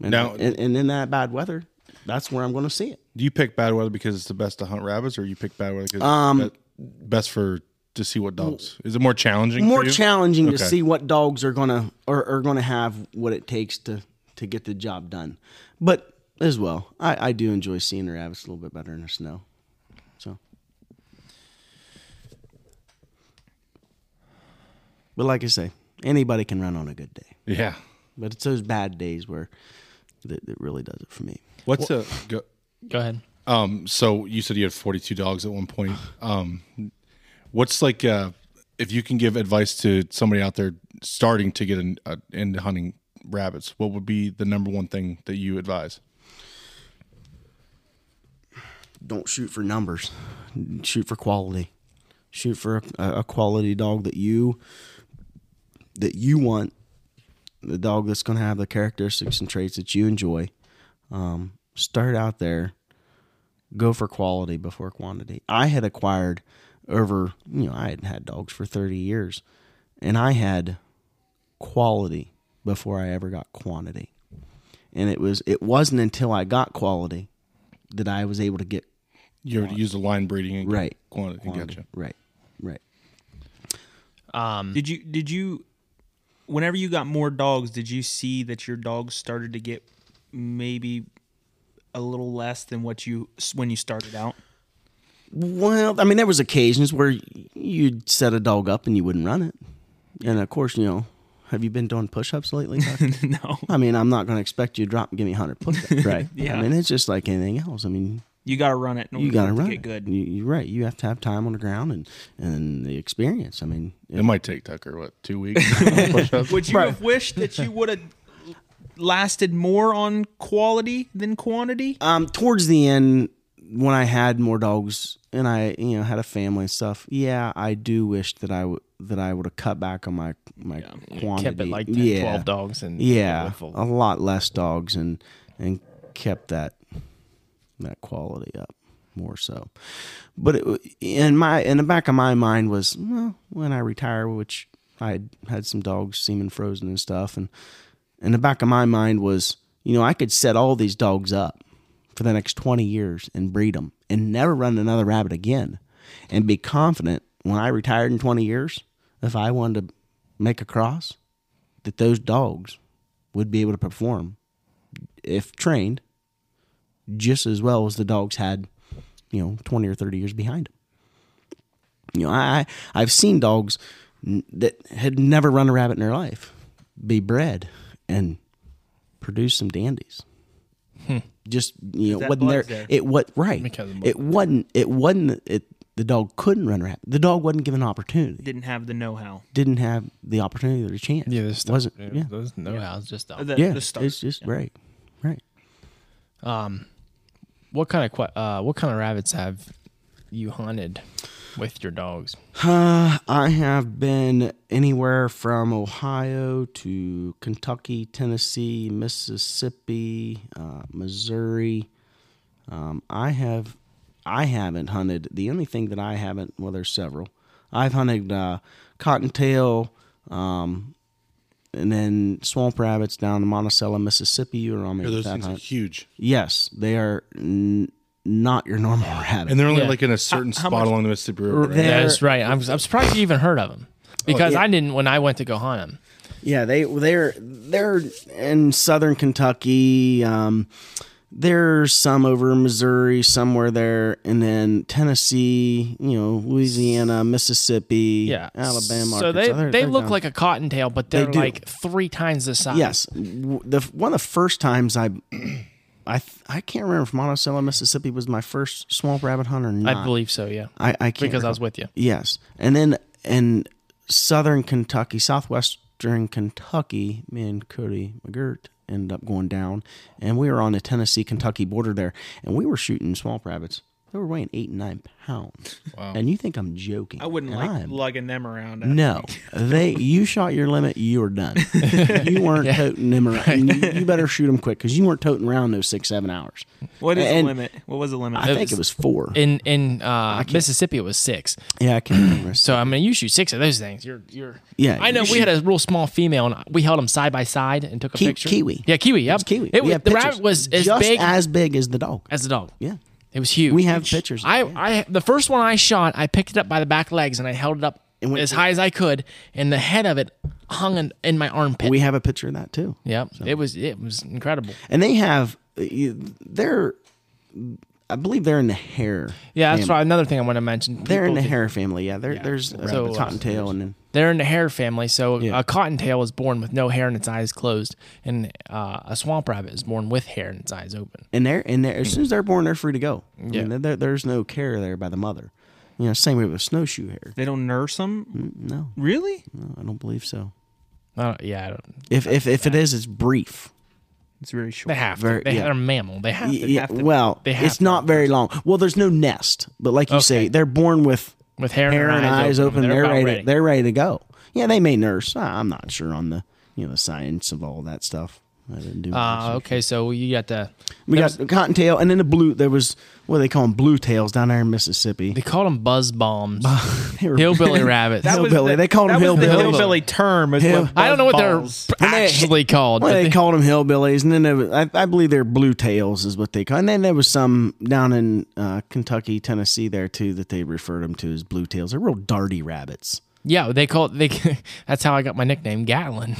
And, Now- and, and in that bad weather, that's where I'm going to see it. Do you pick bad weather because it's the best to hunt rabbits, or you pick bad weather because Um, it's be- best for to see what dogs? Is it more challenging? More for you? challenging to see what dogs are going to are, are going to have what it takes to to get the job done. But as well, I, I do enjoy seeing the rabbits a little bit better in the snow. So. But like I say, anybody can run on a good day. Yeah. But it's those bad days where that, that really does it for me. What's a go, Go ahead. um? So you said you had forty two dogs at one point. Um, what's like uh, if you can give advice to somebody out there starting to get in, uh, into hunting rabbits? What would be the number one thing that you advise? Don't shoot for numbers. Shoot for quality. Shoot for a, a quality dog that you that you want. The dog that's going to have the characteristics and traits that you enjoy. Um, start out there. Go for quality before quantity. I had acquired over, you know, I had had dogs for 30 years, and I had quality before I ever got quantity. And it was it wasn't until I got quality that I was able to get You ever use the line breeding and right quantity? quantity. Gotcha. Right, right. Um, Did you did you whenever you got more dogs, did you see that your dogs started to get maybe a little less than what you when you started out? Well, I mean, there was occasions where you'd set a dog up and you wouldn't run it, and of course, you know, Have you been doing push-ups lately? No, I mean, I'm not going to expect you to drop and give me 100 push-ups, right? Yeah. I mean, it's just like anything else. I mean, you got to run it. In you got to to run. get it. good. You, you're right. You have to have time on the ground and and the experience. I mean, It might take Tucker what two weeks. to push up. Would you Right. have wished that you would have lasted more on quality than quantity? um, towards the end, when I had more dogs and I, you know, had a family and stuff, yeah, I do wish that I would that I would have cut back on my my quantity. Kept it like 10, yeah. 12 dogs and Yeah, a lot less dogs and and kept that that quality up more so. But it, in my in the back of my mind was well, when I retire, which I had had some dogs seeming frozen and stuff, and in the back of my mind was you know I could set all these dogs up for the next twenty years and breed them and never run another rabbit again, and be confident when I retired in twenty years, if I wanted to make a cross, that those dogs would be able to perform if trained just as well as the dogs had, you know, 20 or 30 years behind them. You know, I I've seen dogs n- that had never run a rabbit in their life be bred and produce some dandies. Just you know, that wasn't there, there. It what right? It wasn't. It wasn't. It the dog couldn't run a rabbit. The dog wasn't given an opportunity. Didn't have the know-how. Didn't have the opportunity or the chance. Yeah, this wasn't. yeah, Yeah, those no hows just stuff. The, yeah. the start. It's just right, right. Um, what kind of uh, what kind of rabbits have you hunted with your dogs? Uh, I have been anywhere from Ohio to Kentucky, Tennessee, Mississippi, uh, Missouri. Um, I have, I haven't hunted. The only thing that I haven't, well, there's several. I've hunted uh, cottontail, um, and then swamp rabbits down in Monticello, Mississippi. You were on me Yeah, with those that things are hunt. huge, Yes, they are n- not your normal rabbit. and they're only Yeah. like in a certain how spot much- along the Mississippi River. Right? That's right. I'm, I'm surprised you even heard of them because yeah. I didn't when I went to go hunt them. Yeah, they they're they're in southern Kentucky. Um, there's some over Missouri, somewhere there, and then Tennessee. You know, Louisiana, Mississippi, Yeah, Alabama. So they Arkansas. They're- they they're look down- like a cottontail, but they're do. like three times the size. yes. The one of the first times I. I, I can't remember if Monticello, Mississippi was my first swamp rabbit hunt or not. I believe so. Yeah, I, I can't because I was with you. Yes, and then in southern Kentucky, southwestern Kentucky, me and Cody McGirt ended up going down, and we were on the Tennessee Kentucky border there, and we were shooting swamp rabbits. They were weighing eight and nine pounds, Wow. and you think I'm joking? I wouldn't And like I'm- lugging them around. No, they. You shot your limit. You were done. you weren't toting them around. You, you better shoot them quick because you weren't toting around those six, seven hours. What is And- the limit? What was the limit? I It think it was- was four. In in uh, Mississippi, it was six. yeah, I can't remember. So I mean, you shoot six of those things. You're you're. Yeah, I know you we had a real small female, and we held them side by side and took a Ki- picture. kiwi. Yeah, kiwi. Yep. It's kiwi. It was, the pictures. rabbit was as just big as big as the dog. as the dog. Yeah. It was huge. We have pictures. I, I the first one I shot, I picked it up by the back legs and I held it up went- as high as I could, and the head of it hung in, in my armpit. We have a picture of that too. yep, it was it was incredible. And they have, they're, I believe they're in the hare. Yeah, that's right. Another thing I want to mention. They're in the can- hare family. Yeah, there, there's a So, uh, cottontail and then They're in the hare family. So Yeah. a cottontail is born with no hair and its eyes closed, and uh, a swamp rabbit is born with hair and its eyes open. and they're and they're, as soon as they're born, they're free to go. I Yeah. mean, there, there's no care there by the mother. You know, same way with snowshoe hare. they don't nurse them. Mm, No, Really? no, I don't believe so. Uh, yeah, I don't, If if if it is, it's brief. It's really short. they have Very- to. They, yeah. They're a mammal. They have to. yeah, have to- well, they have it's to not very long. Well, there's no nest, but like you say, they're born with With hair, hair and eyes open. They're, about ready. To, they're ready to go. Yeah, they may nurse. I'm not sure on the you know the science of all that stuff. I didn't do. Uh, okay, so you got the. We got the cottontail, and then the blue. There was what do they call them, blue tails down there in Mississippi. They call them buzz bombs. They were- Hillbilly rabbits. That Hillbilly. the- They called that them was the hillbilly term. Is Hill- what I don't know what they're actually called. Well, they they- called them hillbillies, and then there was, I, I believe they're blue tails is what they call. And then there was some down in uh, Kentucky, Tennessee there too that they referred them to as blue tails. They're real darty rabbits. Yeah, they call it. They. That's how I got my nickname, Gatlin,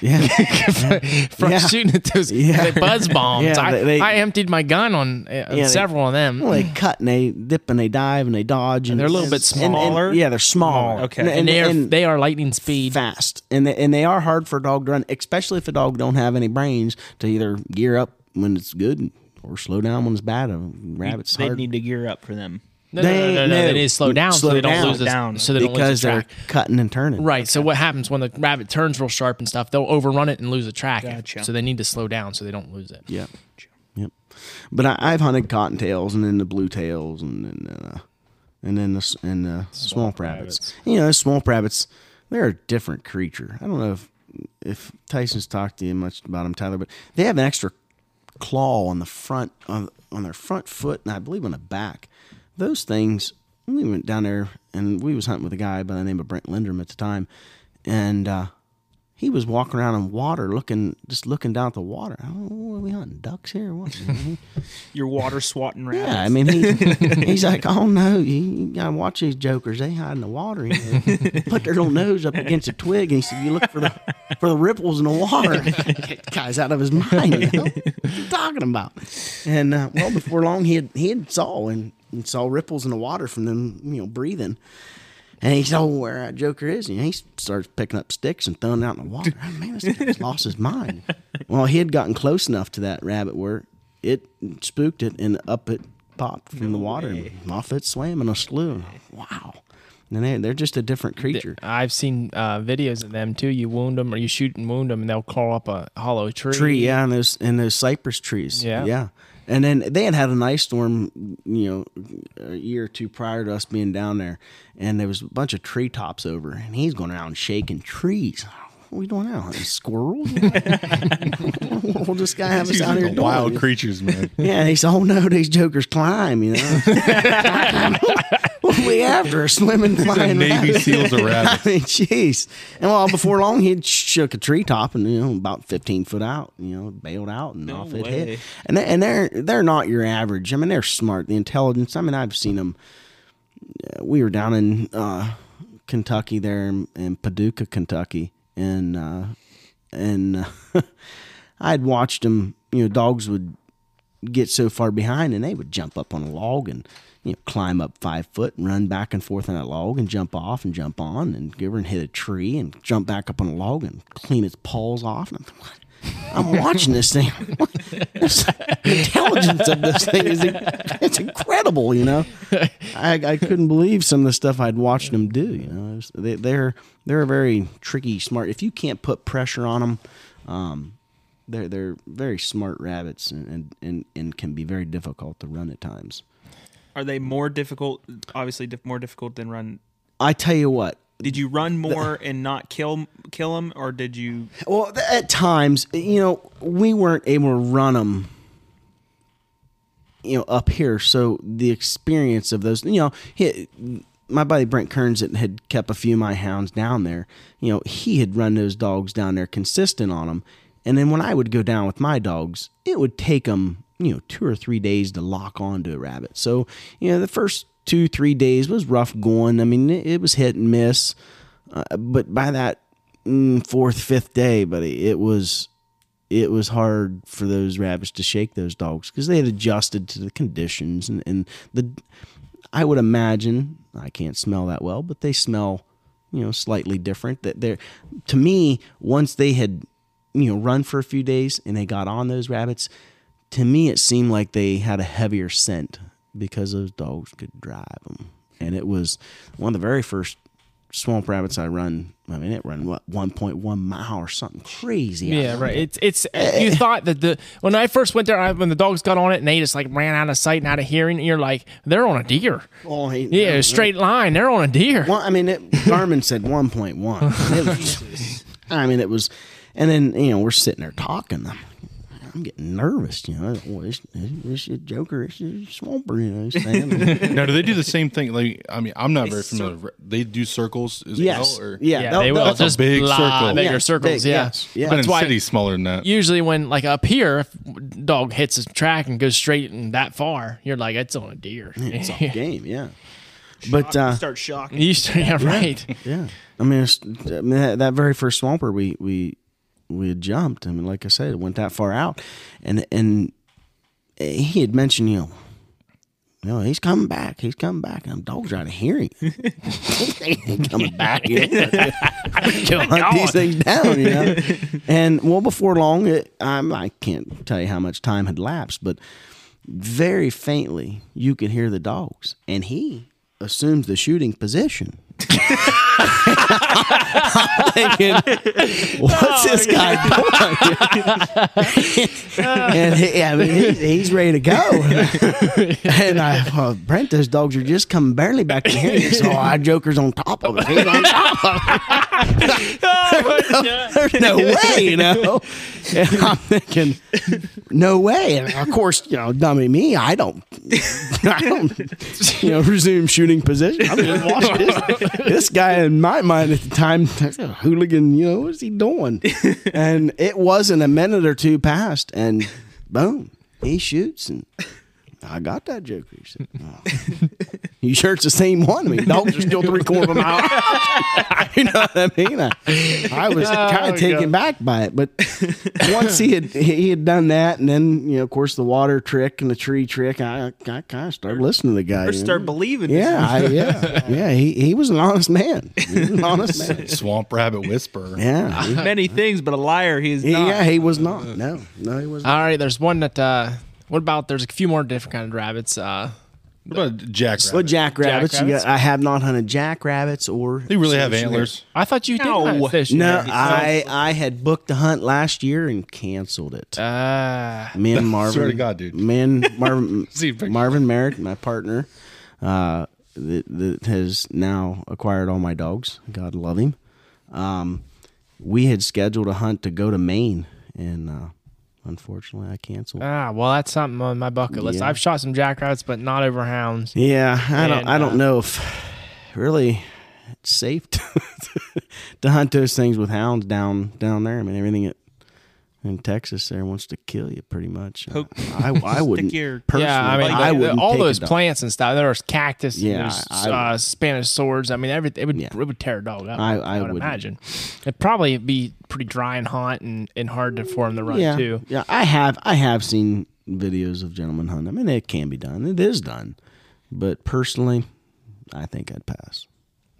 Yeah. from Yeah. shooting at those Yeah. buzz bombs. Yeah, I, they- they- I emptied my gun on uh, they- several of them. Well, they cut and they dip and they dive and they dodge and They're a little bit and- and- smaller? yeah, they're smaller. Okay. and, and they are and they are lightning speed. fast, and they, and they are hard for a dog to run, especially if a dog don't have any brains to either gear up when it's good or slow down when it's bad. A rabbit's They hard need to gear up for them. No, no, no, no, no, They- They need to slow down slow so they don't down. lose the, Down. so they don't because lose the they're track. cutting and turning. Right. So what happens when the rabbit turns real sharp and stuff? They'll overrun it and lose the track. Gotcha. So they need to slow down so they don't lose it. Yep. Yep. But I, I've hunted cottontails and then the blue tails and then uh, and then the and the swamp rabbits. You know, swamp rabbits, they're a different creature. I don't know if if Tyson's talked to you much about them, Tyler, but they have an extra claw on the front on on their front foot and I believe on the back. Those things. We went down there and we was hunting with a guy by the name of Brent Lindrum at the time, and. uh he was walking around in water, looking, just looking down at the water. I don't know, are we hunting ducks here? or What? You're water swatting rabbits. yeah, I mean, he, he's like, oh no, you, you gotta watch these jokers. They hide in the water. You know? Put their little nose up against a twig, and he said, you look for the for the ripples in the water. Guy's out of his mind. You know? What you talking about? And uh, well, before long, he had he had saw and, and saw ripples in the water from them, you know, breathing. And he saw where that Joker is, and he starts picking up sticks and throwing it out in the water. Oh, man, this guy's lost his mind. Well, he had gotten close enough to that rabbit where it spooked it, and up it popped from the water, and off it swam in a slough. Wow. And they, they're just a different creature. I've seen uh, videos of them too. You wound them or you shoot and wound them, and they'll crawl up a hollow tree. Tree, yeah, and those and those cypress trees. Yeah. yeah. And then they had had an ice storm, you know, a year or two prior to us being down there, and there was a bunch of treetops over, and he's going around shaking trees. What are we doing now? Squirrels? we'll this guy have us out here doing wild creatures, man. Yeah, and he said, "Oh no, these jokers climb." You know, what we after a swimming flying Navy rabbit? SEALs are rabbits. I mean, jeez. And well, before long, he would shook a treetop and you know about fifteen foot out. You know, bailed out and No off it hit. And they, and they're they're not your average. I mean, they're smart. The intelligence. I mean, I've seen them. Uh, we were down in uh, Kentucky there in, in Paducah, Kentucky, and uh, and uh, I'd watched them. You know, dogs would get so far behind and they would jump up on a log and you know climb up five foot and run back and forth on that log and jump off and jump on and give her and hit a tree and jump back up on a log and clean its paws off and I'm? I'm watching this thing. The intelligence of this thing is it's incredible, you know. I, I couldn't believe some of the stuff I'd watched them do. You know, they, they're they're very tricky, smart. If you can't put pressure on them, um, they're they're very smart rabbits and, and, and, and can be very difficult to run at times. Are they more difficult? Obviously, dif- more difficult than run. I tell you what. Did you run more and not kill kill them, or did you? Well, th- at times, you know, we weren't able to run them, you know, up here. So the experience of those, you know, he, my buddy Brent Kearns that had kept a few of my hounds down there, you know, he had run those dogs down there consistent on them. And then when I would go down with my dogs, it would take them, you know, two or three days to lock onto a rabbit. So, you know, the first two, three days was rough going. I mean, it, it was hit and miss. Uh, but by that mm, fourth, fifth day, buddy, it was it was hard for those rabbits to shake those dogs because they had adjusted to the conditions and, and the I would imagine I can't smell that well, but they smell you know slightly different. That they're to me once they had you know run for a few days and they got on those rabbits, to me it seemed like they had a heavier scent because those dogs could drive them, and it was one of the very first swamp rabbits I run. I mean, it run what one point one mile or something crazy. Yeah, right. It's it's you eh. thought that the when I first went there, I, when the dogs got on it and they just like ran out of sight and out of hearing, you're like, they're on a deer. Oh, he- Yeah, straight line. They're on a deer. Well, I mean, it, Garmin said 1.1. I mean, it was, and then you know we're sitting there talking. I'm, I'm getting nervous, you know. Well, this, this, this Joker, it's a Swamper, you know. now, do they do the same thing? Like, I mean, I'm not very familiar. They do circles as yes, well, or yeah, Yeah, they'll- they will a just big blah, circle. bigger Yeah, circles. big, yeah, yes, yeah. But in why cities smaller than that. usually when like up here, if dog hits a track and goes straight and that far, you're like, it's on a deer. It's off game, yeah. But uh, start shocking. You start, yeah, right. yeah, I mean, it's, I mean that, that very first swamper we we we had jumped. I mean, like I said, it went that far out, and and he had mentioned, you know, you know, he's coming back. He's coming back. And dogs are out of hearing. he ain't coming back. You know? Hunt these things down, you know. And well, before long, it, um, I can't tell you how much time had lapsed, but very faintly you could hear the dogs, and he assumes the shooting position. I'm thinking, what's oh, this guy doing? and he, I mean, he, he's ready to go. and I, well, Brent, those dogs are just coming barely back to here. So our Joker's on top of it. He's on top of it. There's no way, you know. And I'm thinking, no way. And of course, you know, dummy me, I don't, I don't, you know, resume shooting position. I'm just watching this, this guy in my mind at the time, hooligan, you know, what's he doing? And it wasn't a minute or two passed, and boom, he shoots, and I got that joker. He said, oh. You sure it's the same one? I mean, dogs are still three quarter of a mile. you know what I mean? I, I was kind of taken back by it, but once he had he had done that, and then you know, of course, the water trick and the tree trick, I I kind of started listening to the guy. Or you know? start believing. Yeah, I, yeah, yeah. He he was an honest man. He was an honest man. Swamp rabbit whisperer. Yeah, he- many things, but a liar he is he- not. yeah. He was not. No, no, he was. not. All right, there's one that. uh What about? There's a few more different kind of rabbits. Uh What about jackrabbit? Well, jackrabbits. You Jackrabbits? got, I have not hunted jackrabbits or. They really have snowshoe antlers. I thought you did No. hunt fish. No, Yeah. I I had booked the hunt last year and canceled it. Uh, me and Marvin. Swear to God, dude. Me and Marvin, Marvin Merritt, my partner, uh, that, that has now acquired all my dogs. God love him. Um, we had scheduled a hunt to go to Maine, and uh, unfortunately, I canceled. ah, well, that's something on my bucket list. Yeah. I've shot some jackrabbits, but not over hounds. Yeah, I don't. And, I don't uh, know if really it's safe to, to hunt those things with hounds down down there. I mean, everything at, in Texas there wants to kill you pretty much. Poke- I, I wouldn't. your- personally, yeah, I mean, I wouldn't all those plants and stuff. There's cactus. Yeah, there's I- uh, Spanish swords. I mean, everything. It would Yeah. it would tear a dog up. I- I, I would wouldn't. imagine. It'd probably be pretty dry and hot and, and hard to form the run yeah, too. yeah. I have. I have seen videos of gentlemen hunting. I mean, it can be done. It is done, but personally, I think I'd pass.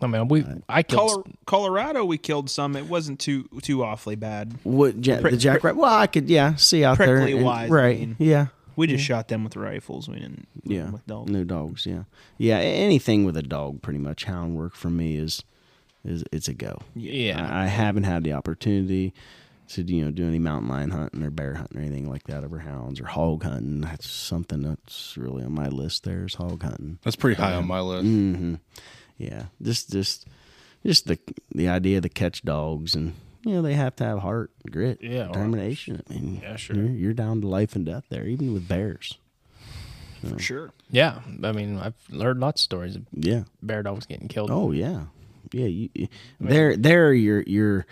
I mean, we I killed. Color, Colorado, we killed some. It wasn't too too awfully bad. What ja- Prick- the jackrabbit? Well, I could. Yeah, see out there. Prickly and- wise, I right? mean. yeah. We just shot them with rifles. We didn't. Yeah, with dogs. no dogs. Yeah, yeah. Anything with a dog, pretty much hound work for me is is it's a go. yeah. I, I haven't had the opportunity to you know do any mountain lion hunting or bear hunting or anything like that over hounds or hog hunting. That's something that's really on my list. There is hog hunting. That's pretty high on my list. hmm Yeah, just just just the the idea of the catch dogs and. You know they have to have heart, grit, Yeah, or- determination. I mean, Yeah, sure. You're, you're down to life and death there, even with bears. for sure. yeah, I mean, I've heard lots of stories of Yeah. bear dogs getting killed. Oh yeah, yeah. You, you- there, there. You're you're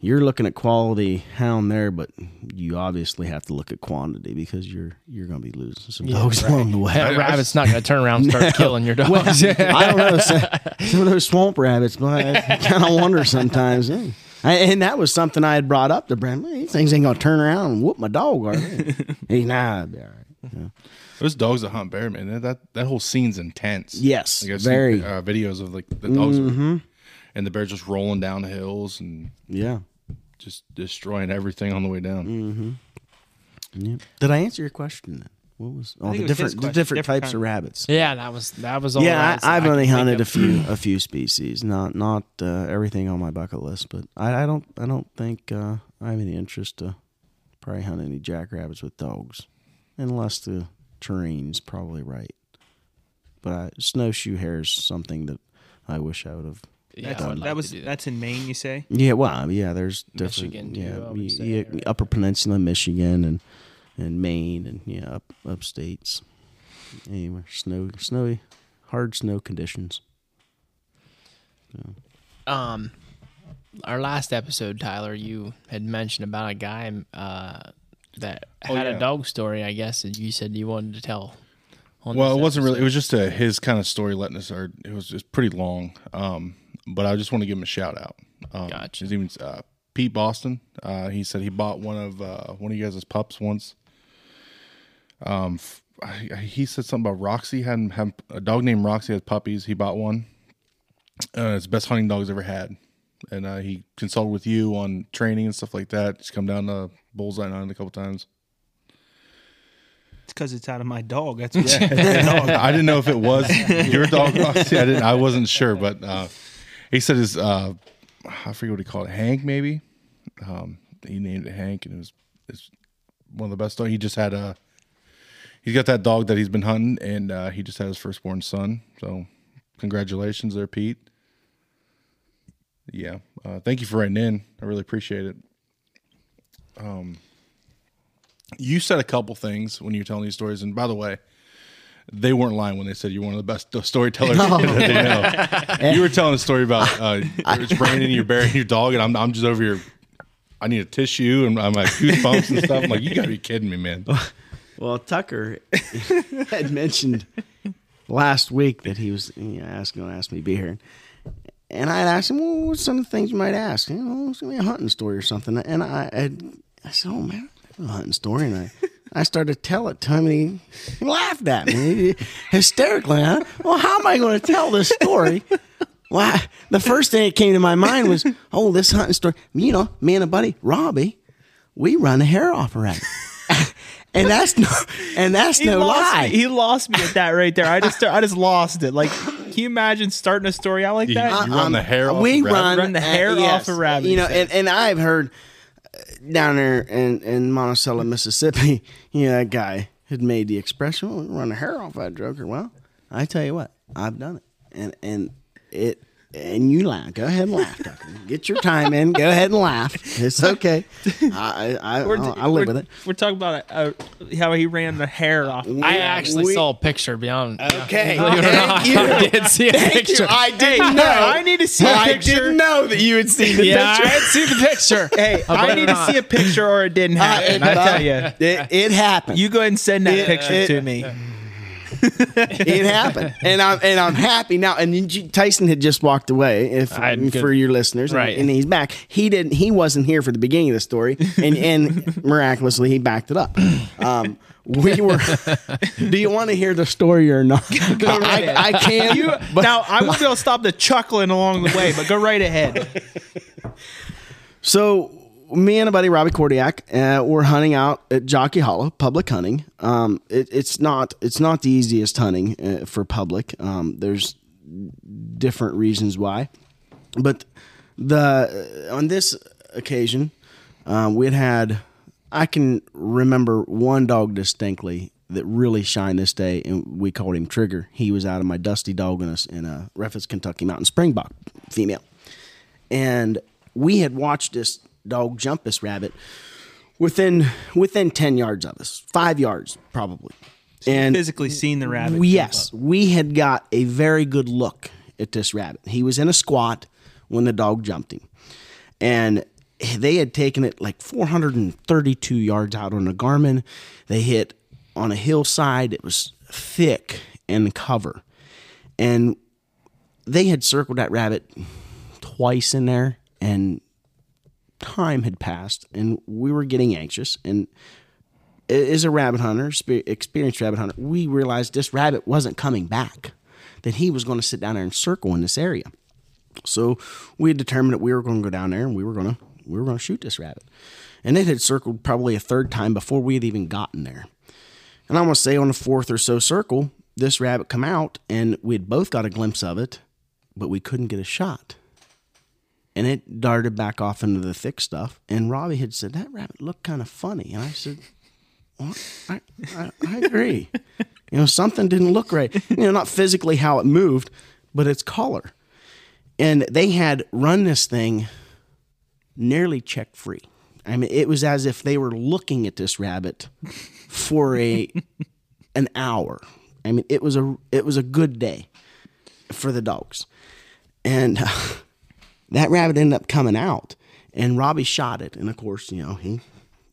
you're looking at quality hound there, but you obviously have to look at quantity because you're you're going to be losing some dogs along the way. That rabbit's not going to turn around and start killing your dogs. I don't know some, some of those swamp rabbits, but I kind of wonder sometimes. eh. I, and that was something I had brought up to Brent. These things ain't going to turn around and whoop my dog, are they? He's nah, be all right. Yeah. Those dogs that hunt bear, man, that- that that whole scene's intense. Yes, like I've very. seen uh, videos of like the dogs Mhm. and the bear just rolling down the hills and Yeah. Just destroying everything on the way down. Mm. yeah. Did I answer your question? Then? What was all think the was different the different Different types kind of of- rabbits? yeah, that was that was all. yeah, I, I, I've I only hunted a few a few species, not not uh, everything on my bucket list. But I, I don't I don't think uh, I have any interest to probably hunt any jackrabbits with dogs, unless the terrain's probably right. But I, snowshoe hare is something that I wish I would have. Yeah, That's, like that was that. that's in Maine. You say? Yeah, well, yeah. There's different. Michigan, too, yeah, I would y- say, yeah, right? Upper Peninsula, Michigan, and and Maine, and yeah, up upstates. Anyway, snow, snowy, hard snow conditions. Um, our last episode, Tyler, you had mentioned about a guy uh, that Oh, had yeah. a dog story. I guess that you said you wanted to tell. on Well, this it wasn't really. It was just a, his kind of story letting us. Or it was just pretty long. Um, but I just want to give him a shout out. Um, Gotcha. His name's uh, Pete Boston. Uh, he said he bought one of uh, one of you guys' pups once. Um, f- I- I- he said something about Roxy had, had a dog named Roxy has puppies. He bought one. Uh, it's the best hunting dog he's ever had, and uh, he consulted with you on training and stuff like that. He's come down to Bullseye Island a couple times. It's because it's out of my dog. That's what I didn't know if it was your dog, Roxy. I didn't. I wasn't sure, but uh, he said his. Uh, I forget what he called it. Hank, maybe. Um, he named it Hank, and it was it's one of the best dogs. He just had a. He's got that dog that he's been hunting, and uh, he just had his firstborn son. So, congratulations, there, Pete. Yeah, uh, thank you for writing in. I really appreciate it. Um, you said a couple things when you were telling these stories, and by the way, they weren't lying when they said you're one of the best storytellers that they know. You were telling a story about uh, it's raining, you're burying your dog, and I'm I'm just over here. I need a tissue, and I'm like goosebumps and stuff. I'm like, you gotta be kidding me, man. Well, Tucker had mentioned last week that he was you know, ask, going to ask me to be here. And I had asked him, well, what's some of the things you might ask? You know, it's going to be a hunting story or something. And I, had, I said, oh, man, a hunting story. And I, I started to tell it to him, and he, he laughed at me hysterically. Huh? Well, how am I going to tell this story? Well, I- the first thing that came to my mind was, oh, this hunting story. You know, me and a buddy, Robbie, we run the hair off a rabbit. and that's no, and that's he no lie. Me. He lost me at that right there. I just I just lost it. Like, can you imagine starting a story out like that? you run the hair off. we the rabbit? run, Run the hair uh, off a rabbit, You know, and, and I've heard down there in, in Monticello, Mississippi, you know, that guy had made the expression, run the hair off that joker. Well, I tell you what, I've done it. And and it and you laugh. Go ahead and laugh, Tucker. Get your time in. Go ahead and laugh. It's okay. I I, I, We're- I live with it. We're talking about uh, how he ran the hair off. I actually we- saw a picture beyond. Okay. Believe it or not, you. I did see a Thank picture. you. I didn't no, know. I need to see a I picture. I didn't know that you had seen the yeah, I picture. had seen the picture. Hey, I'll I need it to see a picture or it didn't happen. I tell you. it, it happened. You go ahead and send that It- picture it- to me. it happened, and I'm and I'm happy now. And you- Tyson had just walked away. If for your listeners, and- Right. And, he's back. He didn't. He wasn't here for the beginning of the story, and and miraculously he backed it up. Um, we were. do you want to hear the story or not? I, I can. You, now I won't be able to stop the chuckling along the way, but go right ahead. So me and a buddy Robbie Kordiak, uh, we're hunting out at Jockey Hollow, public hunting. Um, it, it's not it's not the easiest hunting uh, for public. Um, there's different reasons why, but the on this occasion, um, we had had I can remember one dog distinctly that really shined this day, and we called him Trigger. He was out of my dusty dog in in a Refus, Kentucky Mountain Springbok female and we had watched this dog jump this rabbit within within 10 yards of us. 5 yards probably. And Physically seen the rabbit. we- yes we had got a very good look at this rabbit. He was in a squat when the dog jumped him. And they had taken it like 432 yards out on a garmin. They hit on a hillside. It was thick and cover. And they had circled that rabbit twice in there and time had passed and we were getting anxious. And as a rabbit hunter experienced rabbit hunter we realized this rabbit wasn't coming back that he was going to sit down there and circle in this area. So we had determined that we were going to go down there and we were going to we were going to shoot this rabbit. And it had circled probably a third time before we had even gotten there. And i'm going to say on the fourth or so circle this rabbit come out and we had both got a glimpse of it but we couldn't get a shot and it darted back off into the thick stuff. And Robbie had said that rabbit looked kind of funny, and I said, well, I, I, I agree. you know, something didn't look right. You know, not physically how it moved, but its color. And they had run this thing nearly check free. I mean, it was as if they were looking at this rabbit for a an hour. I mean, it was a it was a good day for the dogs, and that rabbit ended up coming out, and Robbie shot it, and of course, you know, he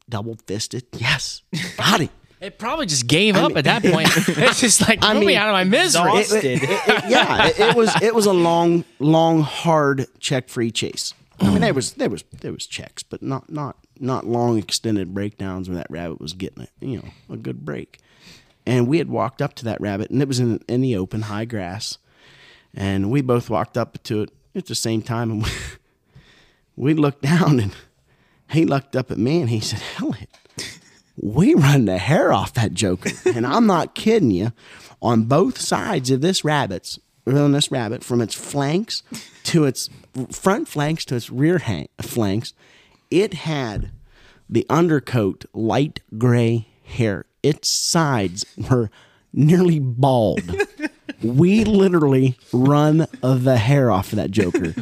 double fisted. Yes, got him. It probably just gave up at that point. It's just like me mean, out of my misery. It- it- it- yeah, it, it was it was a long, long, hard check free chase. I mean, there was there was there was checks, but not not not long extended breakdowns where that rabbit was getting it, you know, a good break. And we had walked up to that rabbit, and it was in in the open, high grass, and we both walked up to it at the same time, and we, we looked down, and he looked up at me, and he said, "Elliott." we run the hair off that joker. And I'm not kidding you. On both sides of this rabbit's on this rabbit, from its flanks to its front flanks to its rear hang, flanks, it had the undercoat light gray hair. Its sides were nearly bald. we literally run the hair off of that joker,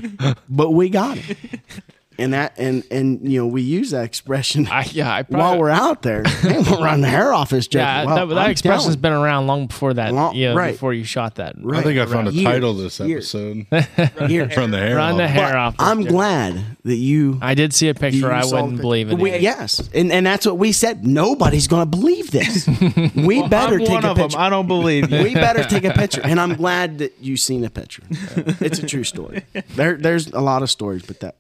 but we got it. And that and and you know we use that expression I, yeah, I probably, while we're out there. Hey, we'll run the hair off his joker. yeah, Well, that, that I'm expression's telling been around long before that. Long- yeah, right. before you shot that. Right. I think I found a title to this Years. episode. you, here. Run the hair Run the off. hair But off. I'm joker. glad that you. I did see a picture. I wouldn't believe it. We- yes, and and that's what we said. Nobody's going to believe this. We better I'm take one a of them. picture. I don't believe you. we better take a picture. And I'm glad that you've seen a picture. It's a true story. There, there's a lot of stories, but that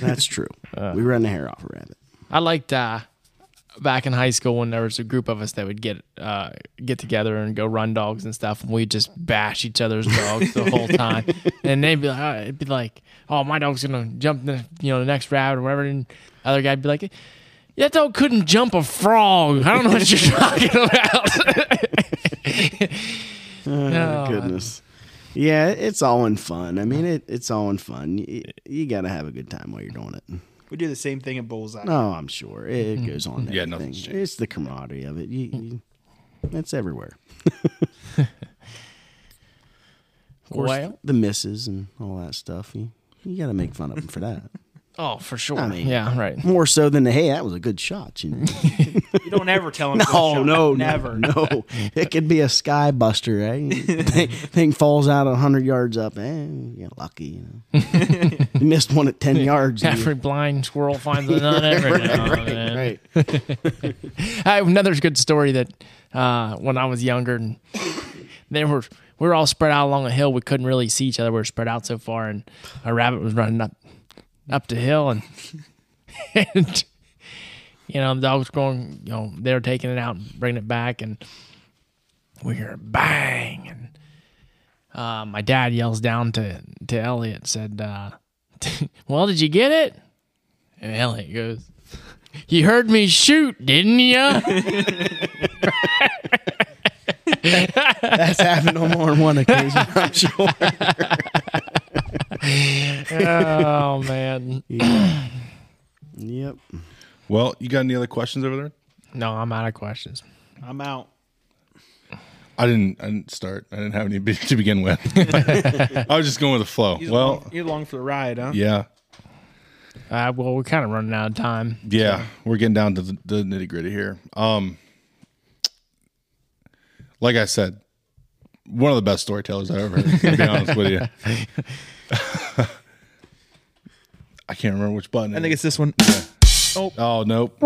that's true. Uh. we run the hair off a rabbit. I liked uh, back in high school when there was a group of us that would get uh, get together and go run dogs and stuff, and we'd just bash each other's dogs the whole time. And they'd be like, uh, it'd be like, "Oh, my dog's gonna jump the you know the next rabbit or whatever," and the other guy'd be like. That dog couldn't jump a frog. I don't know what you're talking about. Oh, No. goodness. Yeah, it's all in fun. I mean, it, it's all in fun. You, you got to have a good time while you're doing it. We do the same thing at Bullseye. No, I'm sure it mm-hmm. goes on. Yeah, everything. nothing's changed. It's the camaraderie of it. You, you, it's everywhere. Of course, Well- the misses and all that stuff. You, you got to make fun of them for that. Oh, for sure. I mean- yeah, right. More so than the hey, that was a good shot. You know? You don't ever tell him. no, no, never. no, no. It could be a sky buster. Eh? thing, thing falls out hundred yards up. Eh, you're lucky. You know, you missed one at ten yards. and you- Every blind squirrel finds a nut every now and then. right. I have another good story that uh, when I was younger, and they were we were all spread out along a hill. We couldn't really see each other. We were spread out so far, and a rabbit was running up up the hill, and, and you know the dogs going. You know they're taking it out and bringing it back, and we hear a bang, and uh, my dad yells down to to Elliott, said, uh, "Well, did you get it?" And Elliott goes. You heard me shoot, didn't you? That's happened on more than one occasion. I'm sure. Oh man. Yep. Well, you got any other questions over there? No, I'm out of questions. I'm out. I didn't. I didn't start. I didn't have any be- to begin with. I was just going with the flow. He's well, along, you're along for the ride, huh? yeah, Uh, well, we're kind of running out of time. yeah. We're getting down to the, the nitty gritty here. Um, like I said, one of the best storytellers I ever heard. To be honest with you, I can't remember which button. I think it's this one. Oh nope.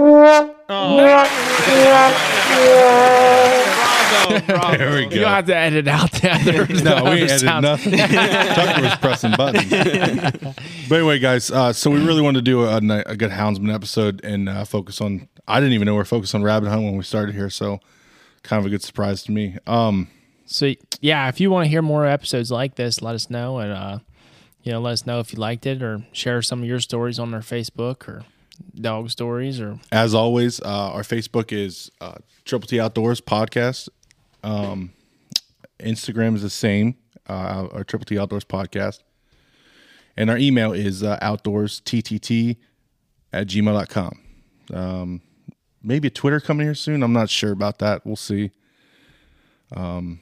There we You don't go. have to edit out the other. No, we edited sounds. nothing. Tucker was pressing buttons. but anyway, guys, uh, so we really wanted to do a, ni- a good houndsman episode and uh, focus on. I didn't even know we are focused on rabbit hunt when we started here, so kind of a good surprise to me. Um, So yeah, if you want to hear more episodes like this, let us know, and uh, you know, let us know if you liked it, or share some of your stories on our Facebook or dog stories, or as always, uh, our Facebook is uh, Triple T Outdoors Podcast. Um, Instagram is the same, uh, our Triple T Outdoors Podcast. And our email is uh, outdoorsttt at gmail.com. Um, maybe a Twitter coming here soon. I'm not sure about that. We'll see. Um,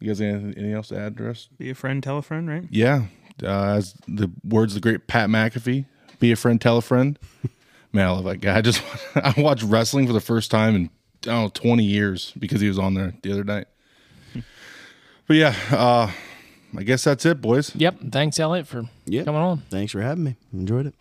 you guys have anything, anything else to add to us? Be a friend, tell a friend, right? Yeah. Uh, as the words of the great Pat McAfee, be a friend, tell a friend. Man, I love that guy. I just I watched wrestling for the first time in I don't know 20 years because he was on there the other night. But yeah, uh, I guess that's it, boys. yep. Thanks, Elliott, for Yep. coming on. Thanks for having me. Enjoyed it.